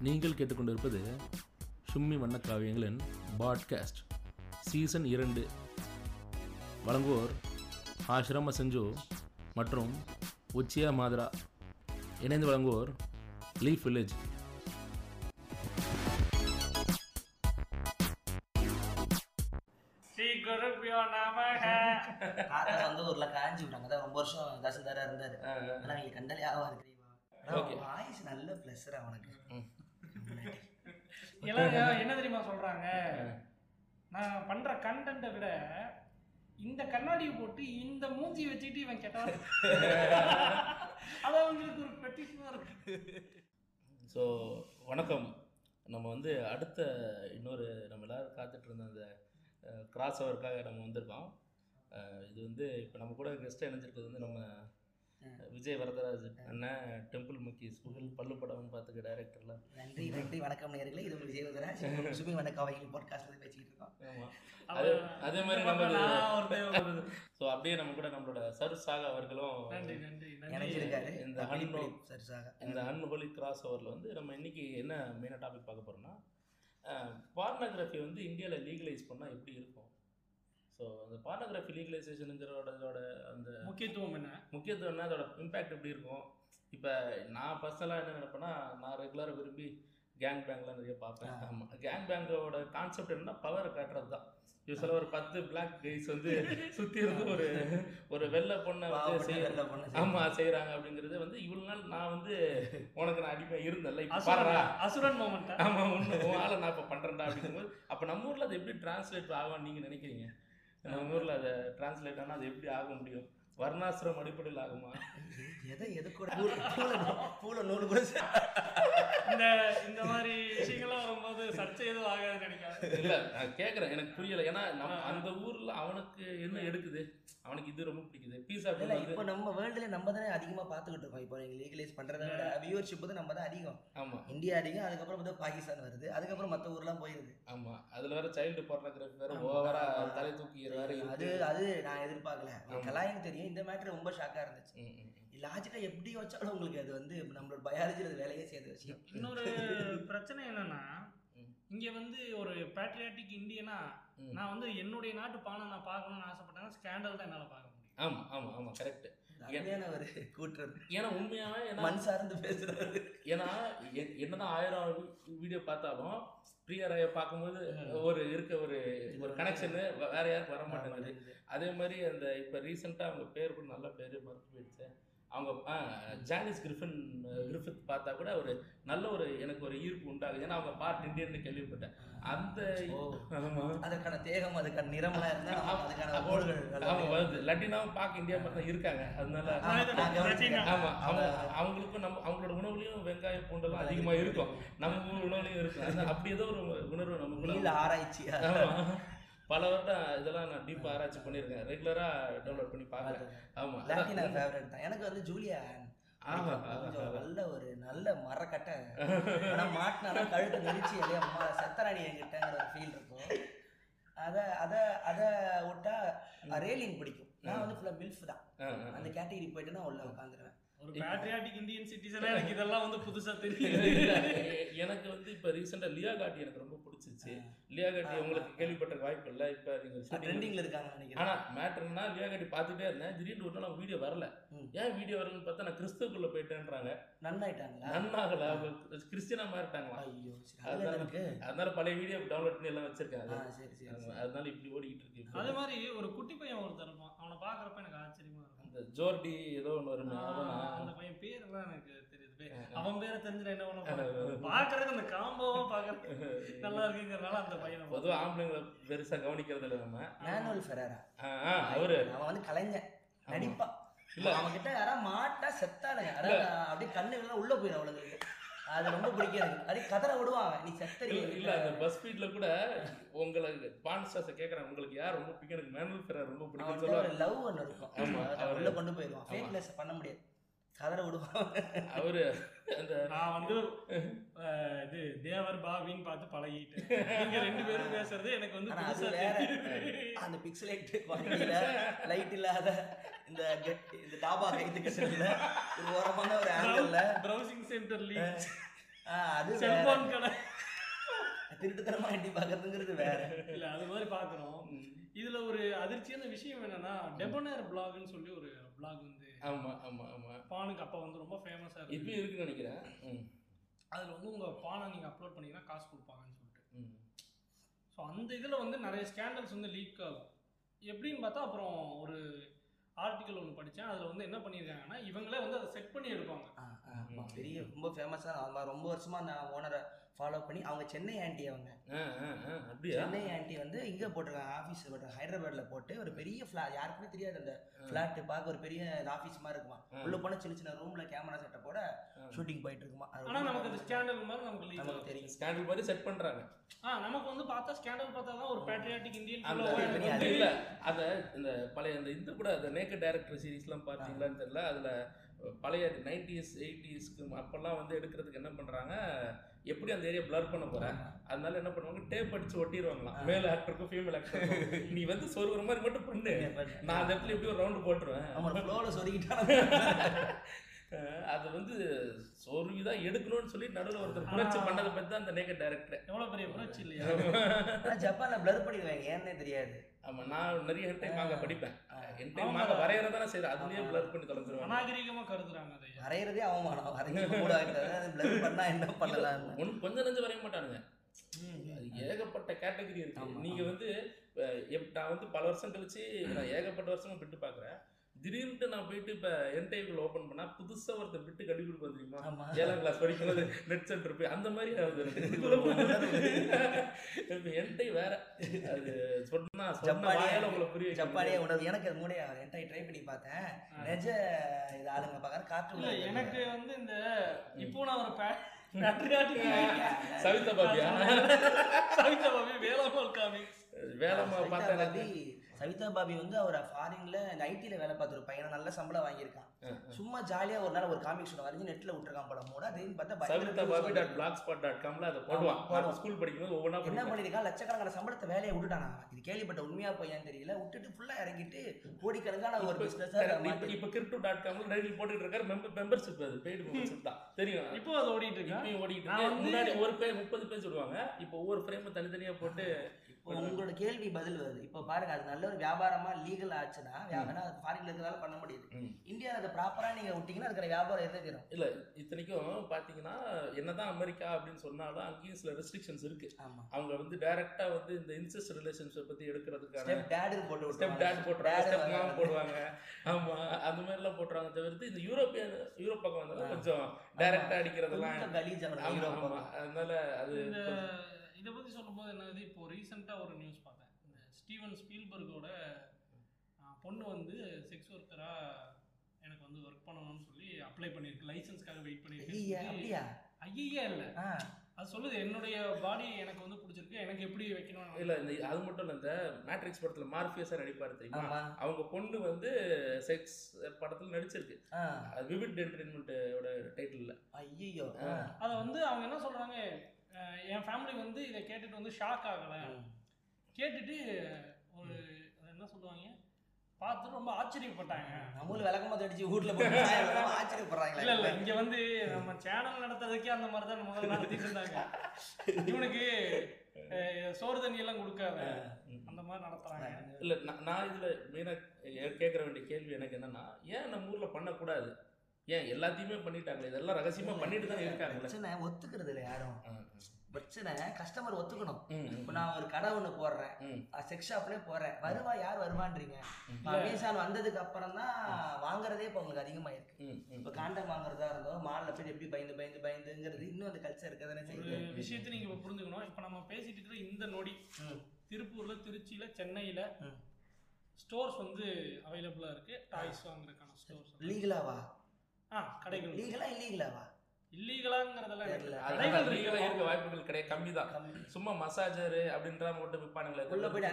நீங்கள் கேட்டுக்கொண்டிருப்பது ஷும்மி வண்ணக்காவியங்களின் podcast season இரண்டு. வழங்குவோர் ஆஷ்ரம செஞ்சு மற்றும் உச்சியா மாதரா. இணைந்து வழங்குவோர் லீஃப் வில்லேஜ். எல்லாரும் என்ன தெரியுமா சொல்றாங்க? நான் பண்ற கண்டென்ட்டை விட இந்த கண்ணாடியை போட்டு இந்த மூஞ்சி வச்சுக்கிட்டு இவன் கேட்டா அது அவங்களுக்கு ஒரு பெட்டிஷனா இருக்கு. ஸோ வணக்கம். நம்ம வந்து அடுத்த இன்னொரு நம்ம எல்லாரும் காத்துட்டு இருந்த அந்த கிராஸ் ஓவருக்காக நம்ம வந்திருக்கோம். இது வந்து இப்போ நம்ம கூட கெஸ்ட்டாக இணைஞ்சிருக்கிறது வந்து நம்ம விஜய் வரதராஜ் அண்ணன் டெம்பிள் முக்கிஸ் புகழ் பல்லு படம் பார்த்துக்க டைரக்டர்ல நன்றி நன்றி. வணக்கம் நேர்களே இது உங்களுக்கு செய்வதராஜ் சுமி வணக்கம் அவைகள் பாட்காஸ்ட்ல பேசிக்கிட்டு இருக்கோம். ஆமாம் அதே அதே மாதிரி நம்ம ஸோ அப்படியே நம்ம கூட நம்மளோட சர் சாகா அவர்களும் இணைஞ்சிருக்காரு. இந்த அன்பு- பிலிப் சரிசாக இந்த அன்ஹோலி கிராஸ் ஓவரில் வந்து நம்ம இன்னைக்கு என்ன மெயினாக டாபிக் பார்க்க போகிறோம்னா பார்னோகிராஃபி வந்து இந்தியாவில் லீகலைஸ் பண்ணால் எப்படி இருக்கும்? ஸோ அந்த பார்னோகிராஃபி லீகலைசேஷனுங்கிறதோட அந்த முக்கியத்துவம் என்ன? முக்கியத்துவம் என்ன? அதோட இம்பேக்ட் எப்படி இருக்கும்? இப்போ நான் பர்சனலாக என்ன நினைப்பேன்னா நான் ரெகுலராக விரும்பி கேங் பேங்க்லாம் நிறைய பார்ப்பேன். ஆமாம் கேங் பேங்கோட கான்செப்ட் என்னன்னா பவரை காட்டுறது தான் யூஸ்வலாக ஒரு பத்து பிளாக் கைஸ் வந்து சுற்றி இருந்து ஒரு ஒரு வெள்ளை பொண்ணை வந்து பாவப்பட்ட செய்ய வெள்ளை பொண்ணை செய்ய- ஆமா செய்றாங்க அப்படிங்கிறது வந்து இவ்வளவு நாள் நான் வந்து உனக்கு நான் அடிமை இருந்தேன்ல இப்ப அசுரன் பாருடா. அசுரன் மோமெண்ட் ஆமா ஒண்ணு உன் ஆளை நான் இப்ப பண்றேன்டா அப்படிங்கும்போது அப்ப நம்ம ஊர்ல அது எப்படி டிரான்ஸ்லேட் ஆகும்னு நீங்க நினைக்கிறீங்க? நம்ம ஊரில் அதை டிரான்ஸ்லேட் ஆனால் அது எப்படி ஆக முடியும்? வர்ணாசிரம் அடிப்படையில் ஆகுமா? எதை எது கூட பூல நூல் கூட இந்த இந்த மாதிரி விஷயங்கள்லாம் வரும்போது சர்ச்சை எதுவும் ஆகாதுன்னு நினைக்காது இல்ல நான் கேக்குறேன். எனக்கு புரியல. ஏன்னா நம்ம அந்த ஊர்ல அவனுக்கு என்ன எடுக்குது? அவனுக்கு இது ரொம்ப பிடிக்குது. பீஸா இல்ல இப்போ நம்ம வேர்ல்டுல நம்ம தானே அதிகமா பாத்துக்கிட்டு இருக்கோம். இப்போ நீங்க லீகலைஸ் பண்றதை விட வியூவர்ஷிப் வந்து நம்ம தான் அதிகம். ஆமா. இந்தியா அதிகம் அதுக்கப்புறம் வந்து பாகிஸ்தான் வருது. அதுக்கப்புறம் மத்த ஊர்லாம் போயிருது. ஆமா. அதுல வேற சைல்டு போர்னோகிராஃபி வேற ஓவரா தலை தூக்கி வேற அது அது நான் எதிர்பார்க்கல. கலாயும் தெரியும். இந்த மேட்டர் ரொம்ப ஷாக்கா இருந்துச்சு. ம், ம், ம். லாஜிக்கா எப்படி வச்சாலும் உங்களுக்கு அது வந்து நம்மளோட பயாலஜில அது வேலையே செய்த விஷயம். இன்னொரு பிரச்சனை என்னன்னா. இங்க வந்து ஒரு பேட்ரியாட்டிக் இந்தியனா. நான் வந்து என்னுடைய நாட்டு பானை நான் பார்க்கணும்னு ஆசைப்பட்டேன்னா ஸ்கேண்டல் தான் என்னால பார்க்க முடியும். ஆமா ஆமா ஆமா கரெக்ட் ஒரு கூட்டுறது ஏன்னா உண்மையாவே ஏன்னா மண் சார்ந்து பேசுறது ஏன்னா என்னதான் ஆயிரம் வீடியோ பார்த்தாலும் பிரியாரைய பார்க்கும்போது ஒரு இருக்க ஒரு ஒரு கனெக்ஷன் வேற யாருக்கு வர மாட்டேங்குது. அதே மாதிரி அந்த இப்போ ரீசெண்டாக அவங்க பேர் கூட நல்ல பேர் மறந்து போயிடுச்சு. அவங்க ஜானிஸ் கிரிஃபின் கிரிஃபித் பார்த்தா கூட ஒரு நல்ல ஒரு எனக்கு ஒரு ஈர்ப்பு உண்டாகுது. ஏன்னா அவங்க பார்ட் இந்தியன்னு கேள்விப்பட்டேன். அந்த அதுக்கான தேகம் அதுக்கான நிறமெல்லாம் இருந்தா நம்ம அதுக்கான கோடுகள் ஆமா. வருது லட்டினாவும் பார்க்க இந்தியா மாதிரி தான் இருக்காங்க. அதனால ஆமா, அவங்க அவங்களுக்கும் நம்ம அவங்களோட உணவுலயும் வெங்காயம் பூண்டெல்லாம் அதிகமா இருக்கும். நம்ம ஊர் உணவுலயும் இருக்கும். அப்படி ஏதோ ஒரு உணர்வு நமக்குள்ள ஆமா. பல வருடம் இதெல்லாம் நான் டீப் ஆராய்ச்சி பண்ணியிருக்கேன். ரெகுலரா டவுன்லோட் பண்ணி பார்க்குறேன். ஆமா. லாட்டினா ஃபேவரட் தான். எனக்கு வந்து ஜூலியா கொஞ்சம் நல்ல ஒரு நல்ல மரக்கட்டை. ஆனா மாட்டினா கழுத்தை நெரிச்சு இல்லையா அம்மா செத்தராணி என்கிட்டங்கிற ஒரு ஃபீல் இருக்கும். அத அத அத விட்டா ரேலிங் பிடிக்கும். நான் வந்து ஃபுல்லா மில்ஃப் தான். அந்த கேட்டகரி போயிட்டு நான் உள்ள உட்காந்துருவேன். ஒரு பேட்ரியாட்டிக் இந்தியன் சிட்டிசனா எனக்கு இதெல்லாம் வந்து புதுசா தெரியும் எனக்கு வந்து இப்ப ரீசெண்டா லியா காட்டி எனக்கு ரொம்ப பிடிச்சிச்சு லியா காட்டி உங்களுக்கு கேள்விப்பட்ட வாய்ப்பு இல்ல? இப்ப நீங்க shooting- ட்ரெண்டிங்ல இருக்காங்க நினைக்கிறேன். ஆனா மேட்டர்னா லியா காட்டி பார்த்துட்டே இருந்தேன். திடீர்னு ஒரு நாள் வீடியோ வரல. ஏன் வீடியோ வரலன்னு பார்த்தா நான் கிறிஸ்துக்குள்ள போயிட்டேன்றாங்க. நன்னாயிட்டாங்களா? நன்னாகல. அவங்க கிறிஸ்டியனா மாறிட்டாங்களா ஐயோ அதனால பழைய வீடியோ டவுன்லோட் பண்ணி எல்லாம் வச்சிருக்கேன் ஆ அது சரி சரி. ஆமா, அதனால இப்படி ஓடிக்கிட்டு இருக்கு. அதே மாதிரி ஒரு குட்டி பையன் ஒருத்தர் இருப்பான். அவனை பாக்குறப்ப எனக்கு ஆச்சரியமா இருக்கும். அந்த ஜோர்டி ஏதோ ஒன்று வருமே அந்த பையன் பேர் எல்லாம் எனக்கு தெரியுது. அவன் பேரை தெரிஞ்சுட்டு என்ன பண்ண பாக்குறதுக்கு அந்த காம்போவா பாக்குறது நல்லா இருக்குங்கிறனால அந்த பையனை பொதுவா ஆம்பளைங்களை பெருசா கவனிக்கிறது இல்லை நம்ம. மேனுவல் ஃபெரரா அவரு. அவன் வந்து கலைஞன். நடிப்பான். இல்ல. அவன் கிட்ட யாரா மாட்டா செத்தானுங்க. அதாவது அப்படியே கண்ணுகள்லாம் உள்ள போயிடும் அவளுங்களுக்கு. அது ரொம்ப பிடிக்கும் அப்படியே கதற விடுவான் அவன். நீ செத்தறி. இல்ல அந்த பஸ் ஸ்பீட்ல கூட உங்களுக்கு பான் ஸ்டார்ஸ் கேக்குறேன் உங்களுக்கு யார் ரொம்ப பிடிக்கும்? எனக்கு மேனுவல் ஃபெரர் ரொம்ப ஒரு லவ் ஒன்று இருக்கும். ஆமா, அதை உள்ள கொண்டு போயிடுவான். ஃபேக்னஸ் பண்ண முடியாது. கதற விடுவான் அவரு அந்த நான் வந்து இது தேவர் பாவின்னு பார்த்து பழகிட்டேன் நீங்க ரெண்டு பேரும் பேசுறது எனக்கு வந்து அது வேற. அந்த பிக்சலைட் குவாலிட்டியில லைட் இல்லாத இந்த கெட்- இந்த டாபா கைத்து கட்டல ஒரு ஓரமான ஒரு ஆங்கிள் leaks. ஆ, அது. செல்போன் கடை திருட்டுத்தனமா எட்டி பார்க்கறதுங்கிறது வேற. இல்ல அது மாதிரி பாக்குறோம். இதுல ஒரு அதிர்ச்சியான விஷயம் என்னன்னா டெபனர் பிளாக்னு சொல்லி ஒரு பிளாக் வந்து ஆமா ஆமா ஆமா. பானுக்கு அப்ப வந்து ரொம்ப ஃபேமஸா இருக்கு இப்பயும் இருக்குன்னு நினைக்கிறேன். அதுல வந்து உங்க பானை நீங்க அப்லோட் பண்ணீங்கன்னா காசு கொடுப்பாங்கன்னு சொல்லிட்டு. ஸோ அந்த இதில் வந்து நிறைய ஸ்கேண்டல்ஸ் வந்து லீக் ஆகும். எப்படின்னு பார்த்தா அப்புறம் ஒரு ஆர்டிக்கல் ஒன்று படித்தேன் அதில் வந்து என்ன பண்ணியிருக்காங்கன்னா இவங்களே வந்து அதை செட் பண்ணி எடுப்பாங்க. பெரிய ரொம்ப ஃபேமஸான ஆமா ரொம்ப வருஷமா நான் ஓனரை ஃபாலோ பண்ணி அவங்க சென்னை ஆண்டி அவங்க. சென்னை ஆண்டி வந்து இங்க போட்டிருக்காங்க ஆஃபீஸ் போட்டு ஹைதராபாத்ல போட்டு ஒரு பெரிய ஃபிளாட் யாருக்குமே தெரியாது அந்த ஃபிளாட் பார்க்க ஒரு பெரிய ஆஃபீஸ் மாதிரி இருக்குமா. உள்ள போனா சின்ன சின்ன ரூம்ல கேமரா செட்டப்போட ஆ. ஷூட்டிங் போயிட்டு இருக்குமா. ஆனால் நமக்கு அது ஸ்கேண்டல் மாதிரி நமக்கு நமக்கு தெரியும். ஸ்கேண்டல் மாதிரி செட் பண்றாங்க. ஆ நமக்கு வந்து பார்த்தா ஸ்கேண்டல் பார்த்தா தான் ஒரு பேட்ரியாட்டிக் இந்தியன் அந்த இல்ல அத இந்த பழைய இந்த இந்த கூட அந்த நேக்கட் டைரக்டர் சீரிஸ்லாம் பார்த்தீங்களான்னு தெரியல. அதுல பழைய நைன்டிஸ் எயிட்டிஸ்க்கு அப்பெல்லாம் வந்து எடுக்கிறதுக்கு என்ன பண்றாங்க எப்படி அந்த ஏரியா blur பண்ண போறேன் அதனால என்ன பண்ணுவாங்க? டேப் அடிச்சு ஒட்டிடுவாங்களாம். மேல் ஆக்டருக்கும் ஃபீமேல் ஆக்டருக்கும் நீ வந்து சொருகிற மாதிரி மட்டும் பண்ணு. நான் அந்த இடத்துல எப்படி ஒரு ரவுண்டு போட்டுருவேன்? அது வந்து சொருவி தான் எடுக்கணும்னு சொல்லி நடுவில் ஒருத்தர் புரட்சி. பண்ணதை பத்தி தான் அந்த நேக்கட் டைரக்டர் எவ்வளவு பெரிய புரட்சி இல்லையா? ஜப்பான்ல பிளர் பண்ணிடுவாங்க ஏன்னே தெரியாது. ஆமா நான் நிறைய ஹென்டை மாங்க படிப்பேன். ஆ. ஹென்டை ஆமா. மாங்க வரையறதானே செய்யறேன் அதுலயே. பிளர் பண்ணி தொலைஞ்சிருவாங்க அநாகரிகமா கருதுறாங்க அதை. வரைகிறதே அவமானம் பிளர் பண்ணா என்ன பண்ணலாம்? ஒன்று கொஞ்சம் நெஞ்சு வரைய மாட்டானுங்க. அது ஏகப்பட்ட கேட்டகரி இருக்கு. ஆமா, நீங்க வந்து நான் வந்து பல வருஷம் கழிச்சு நான் ஏகப்பட்ட வருஷமா பிட்டு பார்க்குறேன் திடீர்னு நான் போயிட்டு இப்போ என்டைக்குள்ள ஓப்பன் பண்ணா புதுசா ஒருத்தர் பிட்டு கடி கொடுப்போம் தெரியுமா? ஏழாம் கிளாஸ் படிக்கும்போது நெட் சென்டர் போய் அந்த மாதிரி ஆகுது இப்போ என்டை வேற. அது சொன்னா சொன்ன ஜப்பானிய- வாயால உங்களை புரிய ஜப்பானிய முடியாது. உணவு. எனக்கு அது மூடைய என்கிட்ட ட்ரை பண்ணி பார்த்தேன். நிஜ இது ஆளுங்க பார்க்கற கார்ட்டூன் எனக்கு வந்து இந்த இப்போ நான் ஒரு பேட்ரியாட்டிக் சவிதா பாபியா சவிதா பாபி வேளாண் காமிக்ஸ் வேலைமா பார்த்தா சவிதா பாபி வந்து அவர் ஃபாரின்ல ஐடில வேலை பார்த்துரு பையன் நல்ல சம்பளம் வாங்கியிருக்கான். சும்மா ஜாலியா ஒரு நாள் ஒரு காமிக்ஸ் ஒன்று வரைஞ்சு நெட்ல விட்டுருக்கான் போல. மூட திடீர்னு பார்த்தா Savita Bhabhi dot. Blogspot dot காம்ல அதை போடுவான். ஸ்கூல் படிக்கும்போது ஒவ்வொன்றா என்ன பண்ணிருக்கான் லட்சக்கணக்கான சம்பளத்தை வேலையை விட்டுட்டானா இது கேள்விப்பட்ட உண்மையா பொய்யான்னு தெரியல. விட்டுட்டு ஃபுல்லா இறங்கிட்டு கோடிக்கணக்கான ஒரு பிசினஸ் இப்ப கிரிப்டோ டாட் காம்ல ரைடில் போட்டுட்டு இருக்காரு. மெம்பர் மெம்பர்ஷிப் அது. பெய்டு மெம்பர்ஷிப் தான். தெரியும்? இப்போ அது ஓடிட்டு இருக்கா? ஓடிட்டு முன்னாடி ஒரு பேர் முப்பது பேர் சொல்லுவாங்க. இப்போ ஒவ்வொரு ஃப்ரேம் தனித்தனியா போட்டு உங்களோட கேள்வி பதில் வருது. இப்போ பாருங்க அது நல்ல ஒரு வியாபாரமா லீகல் ஆச்சுன்னா வியாபாரம் அது ஃபாரின்ல இருக்கிறதால பண்ண முடியுது. இந்தியாவில் அதை ப்ராப்பரா நீங்க விட்டீங்கன்னா அதுக்கிற வியாபாரம் தரும் இல்ல இத்தனைக்கும் பாத்தீங்கன்னா என்னதான் அமெரிக்கா அப்படின்னு சொன்னாலும் அங்கேயும் சில ரெஸ்ட்ரிக்ஷன்ஸ் இருக்கு. ஆமா. அவங்க வந்து டைரக்டா வந்து இந்த இன்செஸ்ட் ரிலேஷன்ஷிப் பத்தி எடுக்கிறதுக்கான ஸ்டெப் டேடுன்னு போட்டு ஸ்டெப். டேட் போட்டுருவாங்க. ஸ்டெப் மாம் போடுவாங்க. ஆமா அந்த மாதிரி எல்லாம் போட்டுருவாங்க தவிர்த்து இந்த யூரோப்பியன் யூரோப் பக்கம் வந்தாலும் கொஞ்சம் டைரக்டா அடிக்கிறதெல்லாம் அதனால அது இதை பத்தி சொல்லும்போது என்னது? இப்போ ரீசெண்டா ஒரு நியூஸ் பார்த்தேன். இந்த ஸ்டீவன் ஸ்பீல்பர்கோட பொண்ணு வந்து செக்ஸ் ஒர்க்கரா எனக்கு வந்து ஒர்க் பண்ணணும்னு சொல்லி அப்ளை பண்ணிருக்கு லைசன்ஸ்க்காக வெயிட் அப்படியா? ஐயா இல்ல. அது சொல்லுது என்னுடைய பாடி எனக்கு வந்து பிடிச்சிருக்கு. எனக்கு எப்படி வைக்கணும் இல்ல இந்த அது மட்டும் இல்ல இந்த மேட்ரிக்ஸ் படத்துல மார்பியஸா நடிப்பாரு தெரியுமா? அவங்க பொண்ணு வந்து செக்ஸ் படத்துல நடிச்சிருக்கு. விவிட் என்டர்டைன்மெண்ட்டோட டைட்டில்ல ஐயோ அதை வந்து அவங்க என்ன சொல்றாங்க? என் ஃபேமிலி வந்து இதை கேட்டுட்டு வந்து ஷாக் ஆகல. கேட்டுட்டு ஒரு என்ன சொல்லுவாங்க? பார்த்து ரொம்ப ஆச்சரியப்பட்டாங்க. நம்மளும் விளக்கமா அடிச்சு வீட்டுல போட்டு ஆச்சரியப்படுறாங்களா. இல்ல இல்ல இங்க வந்து நம்ம சேனல் நடத்துறதுக்கே அந்த மாதிரி தான் முதல்ல நடத்திட்டு இருந்தாங்க. இவனுக்கு சோறு தண்ணி எல்லாம் கொடுக்காத. அந்த மாதிரி நடத்துறாங்க. இல்ல நான் நான் இதுல மெயினா கேட்கற வேண்டிய கேள்வி எனக்கு என்னன்னா ஏன் நம்ம ஊர்ல பண்ணக்கூடாது? ஏன் எல்லாத்தையுமே பண்ணிட்டாங்களே? இதெல்லாம் ரகசியமா பண்ணிட்டு தான் இருக்காங்கல்ல பிரச்சனை ஒத்துக்கிறது இல்லை யாரும் பிரச்சனை கஸ்டமர் ஒத்துக்கணும். இப்போ நான் ஒரு கடை ஒன்று போடுறேன். ம், செக்ஸ் ஷாப்லேயே போறேன் வருவா யார் வருவான்றீங்க? அமேசான் வந்ததுக்கு அப்புறம் தான் வாங்குறதே இப்போ உங்களுக்கு அதிகமாயிருக்கு. இப்போ காண்டம் வாங்குறதா இருந்தோம் மாலில் போய் எப்படி பயந்து பயந்து பயந்துங்கிறது இன்னும் அந்த கல்ச்சர் இருக்க தானே ஒரு செய்யுது விஷயத்தை நீங்க இப்ப புரிஞ்சுக்கணும். இப்ப நம்ம பேசிட்டு இருக்கிற இந்த நொடி. திருப்பூர்ல திருச்சியில சென்னையில. ஸ்டோர்ஸ் வந்து அவைலபிளா இருக்கு. டாய்ஸ் வாங்குறதுக்கான ஸ்டோர்ஸ் லீகலாவா ஆ கடைகள். லீகலா இல்லீகலா இல்லீகலாங்கிறதெல்லாம் தெரியல. இருக்கு. வாய்ப்புகள் கிடையாது. கம்மி. தான் சும்மா மசாஜர் அப்படின்ற மட்டும் விற்பானுங்களே உள்ள போயிட்டு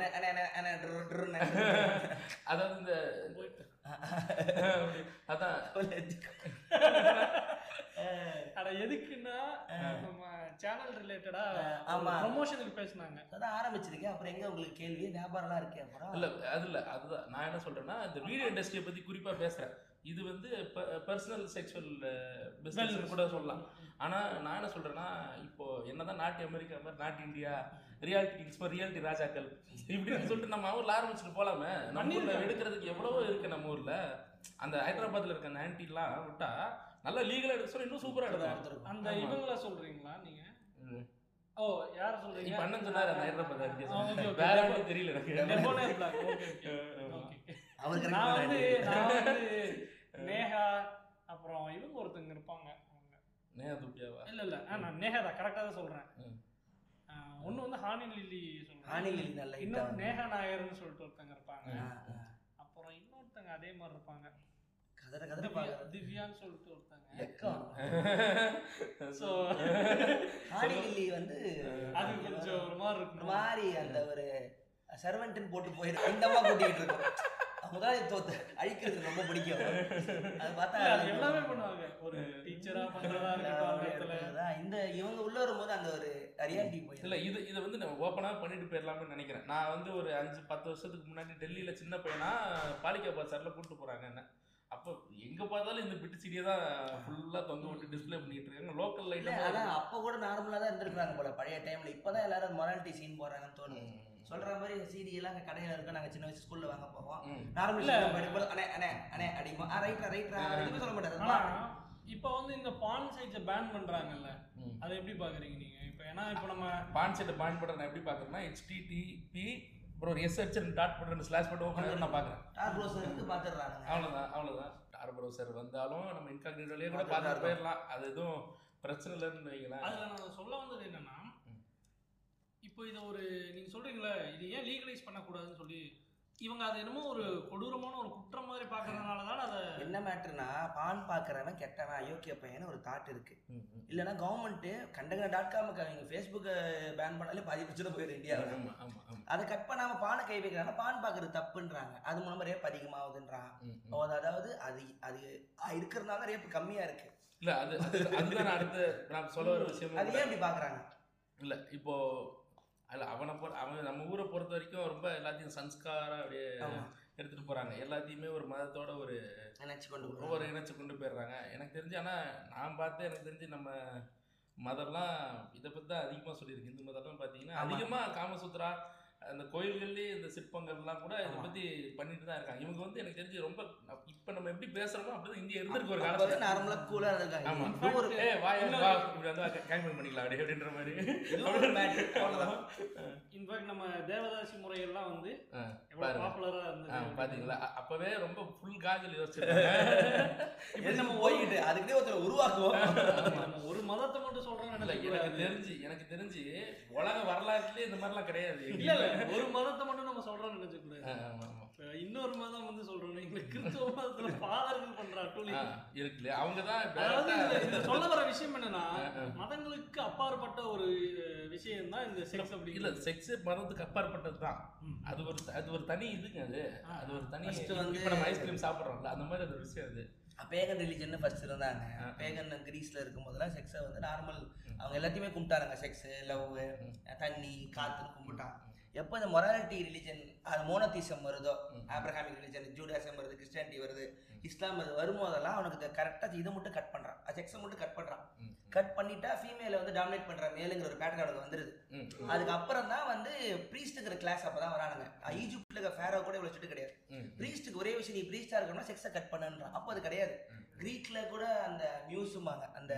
அதாவது இந்த அதான். அட எதுக்குன்னா நம்ம சேனல் ரிலேட்டடா ஆமா. ப்ரொமோஷனுக்கு பேசுனாங்க. அதான் ஆரம்பிச்சிருக்கேன். அப்புறம் எங்க உங்களுக்கு கேள்வி? வியாபாரம்லாம் இருக்கு அப்புறம்? இல்ல அது இல்ல. அதுதான். நான் என்ன சொல்றேன்னா இந்த வீடியோ இண்டஸ்ட்ரியை பத்தி குறிப்பா பேசுறேன். இது வந்து பர்சனல் செக்ஷுவல் பிசினஸ் கூட சொல்லலாம் ஆனா நான் என்ன சொல்றேன்னா இப்போ என்னதான் நாட்டு அமெரிக்கா மாதிரி நாட்டு இந்தியா ரியாலிட்டி கிங்ஸ் மாதிரி ரியாலிட்டி ராஜாக்கள் இப்படின்னு சொல்லிட்டு நம்ம ஊர்ல ஆரம்பிச்சுட்டு போலாமே நம்ம ஊர்ல எடுக்கிறதுக்கு எவ்வளவோ இருக்கு நம்ம ஊர்ல அந்த ஹைதராபாத்ல இருக்க அந்த ஆன்டிலாம் விட்டா நல்லா லீகலா எடுக்க சொல்ல இன்னும் சூப்பரா எடுக்கலாம் எடுத்திருக்கோம். அந்த. இவங்கள சொல்றீங்களா நீங்க ம். ஓ யார சொல்றீங்க இப்ப அண்ணன் சொன்னாரு அந்த ஹைதராபாத் ஆன்டி. வேற யாரும் தெரியல எனக்கு டெபோனேர் பிளாக் ஓகே ஓகே ஆமா. ஓகே அவர் correct நான் வந்து. நான் வந்து நேஹா அப்புறம் இவங்க ஒருத்தங்க இருப்பாங்க. அவங்க. நேஹா துப்பியாவா இல்ல இல்ல. நான் நேஹா தான் கரெக்டா தான் சொல்றேன். ஒண்ணு வந்து ஹானி லில்லி சொல்றேன் ஹானி லில்லி நல்ல இன்னொரு. நேஹா நாயர்னு சொல்லிட்டு ஒருத்தங்க இருப்பாங்க. அப்புறம் இன்னொருத்தங்க அதே மாதிரி இருப்பாங்க. கதற கதற பாக்குறது. திவ்யான்னு சொல்லிட்டு ஒருத்தங்க. ஸோ ஹானி லில்லி வந்து அது கொஞ்சம் ஒரு மாதிரி இருக்கும் மாதிரி அந்த ஒரு சர்வெண்ட்னு போட்டு போயிடும் இந்த அம்மா கூட்டிகிட்டு இருக்கும். முதலாளி தோத்து அழிக்கிறது ரொம்ப பிடிக்கும். அது பார்த்தா இல்ல, எல்லாமே பண்ணுவாங்க. ஒரு டீச்சரா பண்றதா அதான் இந்த இவங்க உள்ள வரும்போது அந்த ஒரு ரியாலிட்டி இல்ல போயிடும் இது இது வந்து நம்ம ஓப்பனா பண்ணிட்டு போயிடலாம்னு நினைக்கிறேன். நான் வந்து ஒரு அஞ்சு பத்து வருஷத்துக்கு முன்னாடி டெல்லியில சின்ன பையனா பாலிகா பஜார்ல கூட்டு போறாங்க என்ன. அப்போ எங்க பார்த்தாலும் இந்த பிட்டு சீடியை தான் ஃபுல்லா தொங்க விட்டு டிஸ்ப்ளே பண்ணிட்டு இருக்காங்க. லோக்கல் இல்ல லைட் ஆனா அப்ப கூட நார்மலா தான் இருந்திருக்காங்க போல. பழைய டைம்ல இப்பதான் எல்லாரும் மொராலிட்டி சீன் போறாங்கன்னு தோணுது. சொல்ற மாதிரி சிடி எல்லாம் அங்க கடையில இருக்கும். நாங்க சின்ன வயசு ஸ்கூல்ல வாங்க போவோம். நார்மல். படிக்கும்போது அண்ணே அண்ணே அண்ணே அடிக்குமா ஆ ரைட்ரா ரைட்ரா எதுவுமே சொல்ல மாட்டாரு. இப்போ வந்து இந்த பான் சைட்ஸை பேன் பண்றாங்கல்ல அதை எப்படி பாக்குறீங்க நீங்க? இப்போ ஏன்னா இப்போ நம்ம பான் செட்டை பான் பண்ற நான் எப்படி பாக்குறேன்னா ஹெச்டிடிபி அப்புறம் ஒரு எஸ் ஹெச் டாட் பண்ற ஸ்லாஷ் பண்ணி ஓப்பன் நான் பாக்குறேன். டார் ப்ரௌசர் இருக்கு பாத்துறாங்க அவ்வளவுதான் அவ்வளவுதான். டார் ப்ரௌசர் வந்தாலும் நம்ம இன்காக்னிட்டோலயே கூட பார்த்துட்டு போயிடலாம். அது எதுவும் பிரச்சனை இல்லைன்னு வைங்களேன். அதுல நான் சொல்ல வந்தது என்னன்னா இப்போ இதை ஒரு நீங்க சொல்றீங்களே இது ஏன் லீகலைஸ் பண்ணக்கூடாதுன்னு சொல்லி இவங்க அது என்னமோ ஒரு கொடூரமான ஒரு குற்றம் மாதிரி பாக்குறதுனால தான் அதை என்ன மேட்டர்னா பான் பாக்குறவன் கெட்டவன் அயோக்கிய பையன் ஒரு தாட் இருக்கு. ம், ம். இல்லைன்னா கவர்மெண்ட் கண்டகன டாட் காம் நீங்க ஃபேஸ்புக்கை பேன் பண்ணாலே பாதி பிரச்சனை போயிடும் இந்தியாவில். அதை கட் பண்ணாம பானை கை வைக்கிறாங்க பான் பாக்குறது தப்புன்றாங்க. அது மூலமா ரேப் அதிகமாகுதுன்றான். அதாவது அது அது இருக்கிறதுனால ரேப் கம்மியா இருக்கு. இல்ல அது அது அதுதான் அடுத்து நான் சொல்ல வர விஷயம் அது ஏன் இப்படி பாக்குறாங்க இல்ல இப்போ அல்ல அவனை பொறு அவன் நம்ம ஊரை பொறுத்த வரைக்கும் ரொம்ப எல்லாத்தையும் சன்ஸ்காரா அப்படியே ஆமா எடுத்துட்டு போறாங்க எல்லாத்தையுமே ஒரு மதத்தோட ஒரு நினைச்சு கொண்டு ஒரு. இணைச்சு கொண்டு போயிடுறாங்க எனக்கு தெரிஞ்சு ஆனா நான் பார்த்து எனக்கு தெரிஞ்சு நம்ம மதம்லாம் இதை பத்தி தான் அதிகமா சொல்லியிருக்கு இந்து மதம்லாம் பாத்தீங்கன்னா ஆமா. அதிகமா காமசூத்ரா அந்த கோயில்கள்லயே இந்த சிற்பங்கள்லாம் கூட இதை. பத்தி பண்ணிட்டு தான் இருக்காங்க. இவங்க வந்து எனக்கு தெரிஞ்சு ரொம்ப இப்ப நம்ம எப்படி பேசுறோமோ அப்படிதான் இந்தியா இருந்திருக்கு ஒரு காலத்துல. நார்மலா கூலா இருக்காங்க ஆமா. இது ஒரு ஏ வாயா வா இப்படி வந்து கேம்பெயின் பண்ணிக்கலாம் அப்படி அப்படின்ற மாதிரி. இன்ஃபேக்ட் நம்ம தேவதாசி முறையெல்லாம் வந்து ஆ, எவ்வளவு பாருங்க. பாப்புலரா ஆ, இருந்தது பாத்தீங்களா? அ- அப்பவே ரொம்ப ஃபுல் காஜல் யோசிச்சிருக்காங்க நம்ம போய்கிட்டு அதுக்கிட்டே ஒருத்தர் உருவாக்குவோம். நம்ம ஒரு மதத்தை மட்டும் இல்ல எனக்கு தெரிஞ்சு எனக்கு தெரிஞ்சு உலக வரலாற்றுலயே இந்த மாதிரிலாம் கிடையாது. இல்ல இல்ல. ஒரு மதத்தை மட்டும் நம்ம சொல்றோம்னு நினைச்ச கூடாது ஆ, ஆமா, ஆமா. இப்ப இன்னொரு மதம் வந்து சொல்றோம் எங்களுக்கு கிறிஸ்துவ மதத்துல ஃபாதர்கள் பண்ற அட்டூழி இருக்குல்ல அவங்க தான் சொல்ல வர விஷயம் என்னன்னா. மதங்களுக்கு அப்பாற்பட்ட ஒரு விஷயம் தான் இந்த செக்ஸ் இல்ல அப்படிங்கிறது. செக்ஸ் மதத்துக்கு அப்பாற்பட்டது தான். அது ஒரு அது ஒரு தனி இதுங்க அது. அது ஒரு தனி இப்ப நம்ம ஐஸ்கிரீம் சாப்பிடுறோம்ல அந்த மாதிரி அது ஒரு விஷயம் அது. பேகன் ரிலிஜன் ஃபர்ஸ்ட் இருந்தாங்க. பேகன் கிரீஸ்ல இருக்கும் போதெல்லாம் செக்ஸை வந்து நார்மல் அவங்க எல்லாத்தையுமே கும்பிட்டாருங்க செக்ஸ் லவ். தண்ணி காத்துன்னு கும்பிட்டான் எப்போ இந்த மொராலிட்டி ரிலிஜன் அது மோனோதீசம் வருதோ. ஆப்ரஹாமிக் ரிலிஜன் ஜூடாசம் வருது கிறிஸ்டியானிட்டி வருது இஸ்லாம் வருது வரும்போதெல்லாம் அவனுக்கு கரெக்டாக இதை மட்டும் கட் பண்ணுறான் செக்ஸை மட்டும் கட் பண்ணுறான். கட் பண்ணிட்டா ஃபீமேலை வந்து டாமினேட் பண்ணுற மேலுங்கிற ஒரு பேட்டர்ன் அவனுக்கு வந்துருது. அதுக்கப்புறம் தான் வந்து ப்ரீஸ்ட்டுங்கிற கிளாஸ் அப்போ தான் வரானுங்க. ஈஜிப்டில் இருக்க ஃபேரோ கூட இவ்வளோ சுட்டு கிடையாது. ம். ப்ரீஸ்ட்டுக்கு ஒரே விஷயம் நீ ப்ரீஸ்டாக இருக்கணும்னா செக்ஸை கட் பண்ணுன்றான். அப்போ அது கிடையாது. ம். க்ரீக்ல கூட அந்த மியூஸுமாங்க அந்த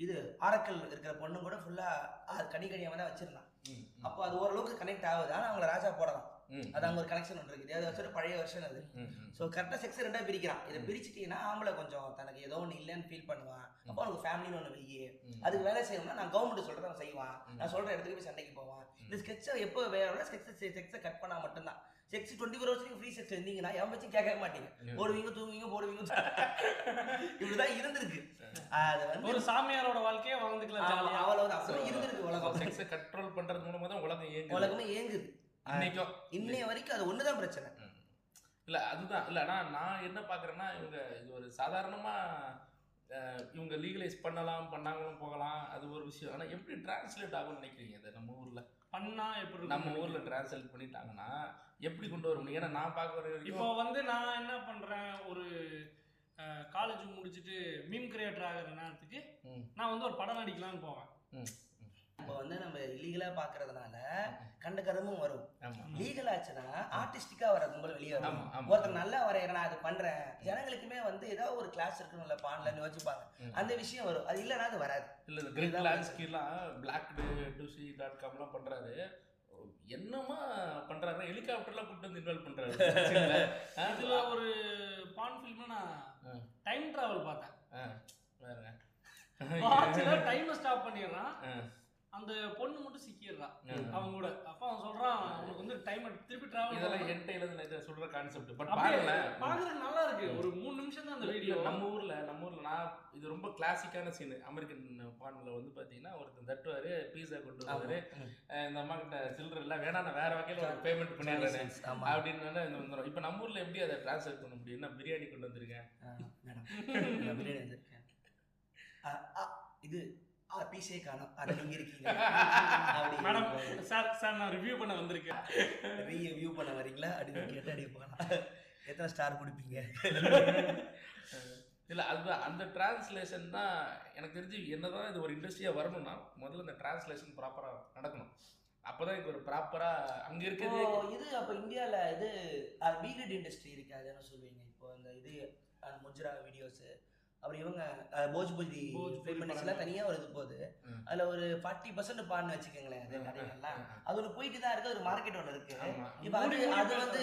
இது ஆரக்கல் இருக்கிற பொண்ணு கூட ஃபுல்லாக அது கனி கனியாக தான் வச்சிருந்தான். அப்போ அது ஓரளவுக்கு கனெக்ட் ஆகுது. ஆனால் அவங்கள ராஜா போடலாம். அது அங்கே ஒரு கனெக்ஷன் ஒன்று இருக்குது. அது வச்சுட்டு பழைய வருஷன் அது. ஸோ கரெக்டாக செக்ஸ் ரெண்டாக பிரிக்கிறான். இதை பிரிச்சிட்டீங்கன்னா ஆம்பளை கொஞ்சம் தனக்கு ஏதோ ஒன்று இல்லைன்னு ஃபீல் பண்ணுவான். அப்போ அவனுக்கு ஃபேமிலின்னு ஒன்று வெய்யி ம். அதுக்கு வேலை செய்யணும்னா நான் கவர்மெண்ட் சொல்கிறத அவன் செய்வான். நான் சொல்கிற இடத்துக்கு போய் சண்டைக்கு போவான். இந்த ஸ்கெட்சை எப்போ வேற செக்ஸ் செக்ஸை கட் பண்ணால் மட்டும்தான். Sex twenty four hours free sex இருந்தீங்கன்னா எவன் வச்சு கேட்க மாட்டீங்க. போடுவீங்க தூங்குவீங்க போடுவீங்க. இப்படிதான் இருந்திருக்கு. அது வந்து ஒரு சாமியாரோட வாழ்க்கையை வாழ்ந்துக்கலாம் ஜாலியா. அவளை வந்து அப்படியே இருந்திருக்கு உலகம். செக்ஸை கண்ட்ரோல் பண்றது மூலமா தான் உலகம் இயங்குது. உலகமே ஏங்குது இன்னைக்கும் இன்னைய வரைக்கும் அது ஒண்ணுதான் பிரச்சனை. இல்ல அதுதான். இல்ல ஆனா நான் என்ன பாக்குறேன்னா இவங்க இது ஒரு சாதாரணமா இவங்க லீகலைஸ் பண்ணலாம் பண்ணாமலும் போகலாம். அது ஒரு விஷயம். ஆனா எப்படி டிரான்ஸ்லேட் ஆகும்னு நினைக்கிறீங்க இதை நம்ம ஊர்ல? பண்ணா எப்படி நம்ம ஊர்ல டிரான்ஸ்லேட் பண்ணிட்டாங்கன்னா எப்படி கொண்டு வர முடியும்? ஏன்னா நான் பார்க்க வர இப்போ வந்து நான் என்ன பண்றேன் ஒரு காலேஜ் முடிச்சுட்டு மீம் கிரியேட்டர் ஆகிற நேரத்துக்கு. நான் வந்து ஒரு படம் நடிக்கலாம்னு போவேன். இப்போ வந்து நம்ம இல்லீகலாக பார்க்கறதுனால கண்ட கருமும் வரும். லீகல் ஆச்சுன்னா ஆர்டிஸ்டிக்காக வர கும்பல் வெளியே வரும். ஒருத்தர் நல்லா வரையறேன் நான் அது பண்றேன். ஜனங்களுக்குமே வந்து ஏதாவது ஒரு கிளாஸ் இருக்கணும்ல பான்லன்னு யோசிப்பாங்க. அந்த விஷயம் வரும். அது இல்லைன்னா அது வராது. இல்ல இந்த கிரிக் லான்ஸ்கிலாம் பிளாக் டூசி டாட் காம்லாம் பண்றாரு. என்னமா பண்றாரு ஹெலிகாப்டர்லாம் கூப்பிட்டு வந்து இன்வால்வ் பண்றாரு. ஆ, இதுல ஒரு பான் ஃபில்ம் நான். டைம் டிராவல் பார்த்தேன். டைம் ஸ்டாப் பண்ணிடுறான். அந்த பொண்ணு மட்டும் சிக்கிடுறான். அவன் கூட. அப்ப அவன் சொல்றான் அவனுக்கு வந்து டைம் திருப்பி டிராவல் இதெல்லாம் என்கிட்ட இதை சொல்ற கான்செப்ட் பட் பாருங்களேன். பாக்குறதுக்கு நல்லா இருக்கு. ஒரு மூணு நிமிஷம் தான் அந்த வீடியோ நம்ம ஊர்ல நம்ம ஊர்ல நான் இது ரொம்ப கிளாசிக்கான சீன் அமெரிக்கன் பான்ல வந்து பாத்தீங்கன்னா ஒருத்தன் தட்டுவாரு பீஸா கொண்டு வருவாரு. இந்த அம்மா கிட்ட சில்லற இல்ல வேணா நான் வேற வகையில ஒரு பேமெண்ட் பண்ணிடுறேன். அப்படின்னு இந்த வந்துடும் இப்போ நம்ம ஊர்ல எப்படி அதை டிரான்ஸ்லேட் பண்ண முடியும்? என்ன பிரியாணி கொண்டு வந்திருக்கேன்? நான் இது ஆ பீஸே காணோம். அது நீங்க இருக்கீங்க. அப்படி மேடம் சார் சார் நான் ரிவ்யூ பண்ண வந்திருக்கேன். நிறைய வியூ பண்ண வரீங்களா? அப்படின்னு கேட்டு அடி போகலாம். எத்தனை ஸ்டார் கொடுப்பீங்க? இல்ல அதுதான் அந்த டிரான்ஸ்லேஷன் தான் எனக்கு தெரிஞ்சு என்னதான் இது ஒரு இண்டஸ்ட்ரியா வரணும்னா முதல்ல இந்த டிரான்ஸ்லேஷன் ப்ராப்பரா நடக்கணும். அப்பதான் இது ஒரு ப்ராப்பரா அங்க இப்போ இருக்கிறது இது அப்போ இந்தியால இது வீகட் இண்டஸ்ட்ரி இருக்கு அது என்ன சொல்லுவீங்க. இப்போ அந்த இது முஜ்ரா வீடியோஸ் அப்புறம் இவங்க போஜ்புரி ஃபிலிம் தனியா ஒரு இது போகுது. அதுல ஒரு ஃபார்ட்டி பர்சன்ட் பான்னு வச்சுக்கோங்களேன் அது கடைகள்லாம் அது ஒரு போயிட்டு தான் இருக்கு ஒரு மார்க்கெட் ஒன்று இருக்கு. இப்போ அது அது வந்து.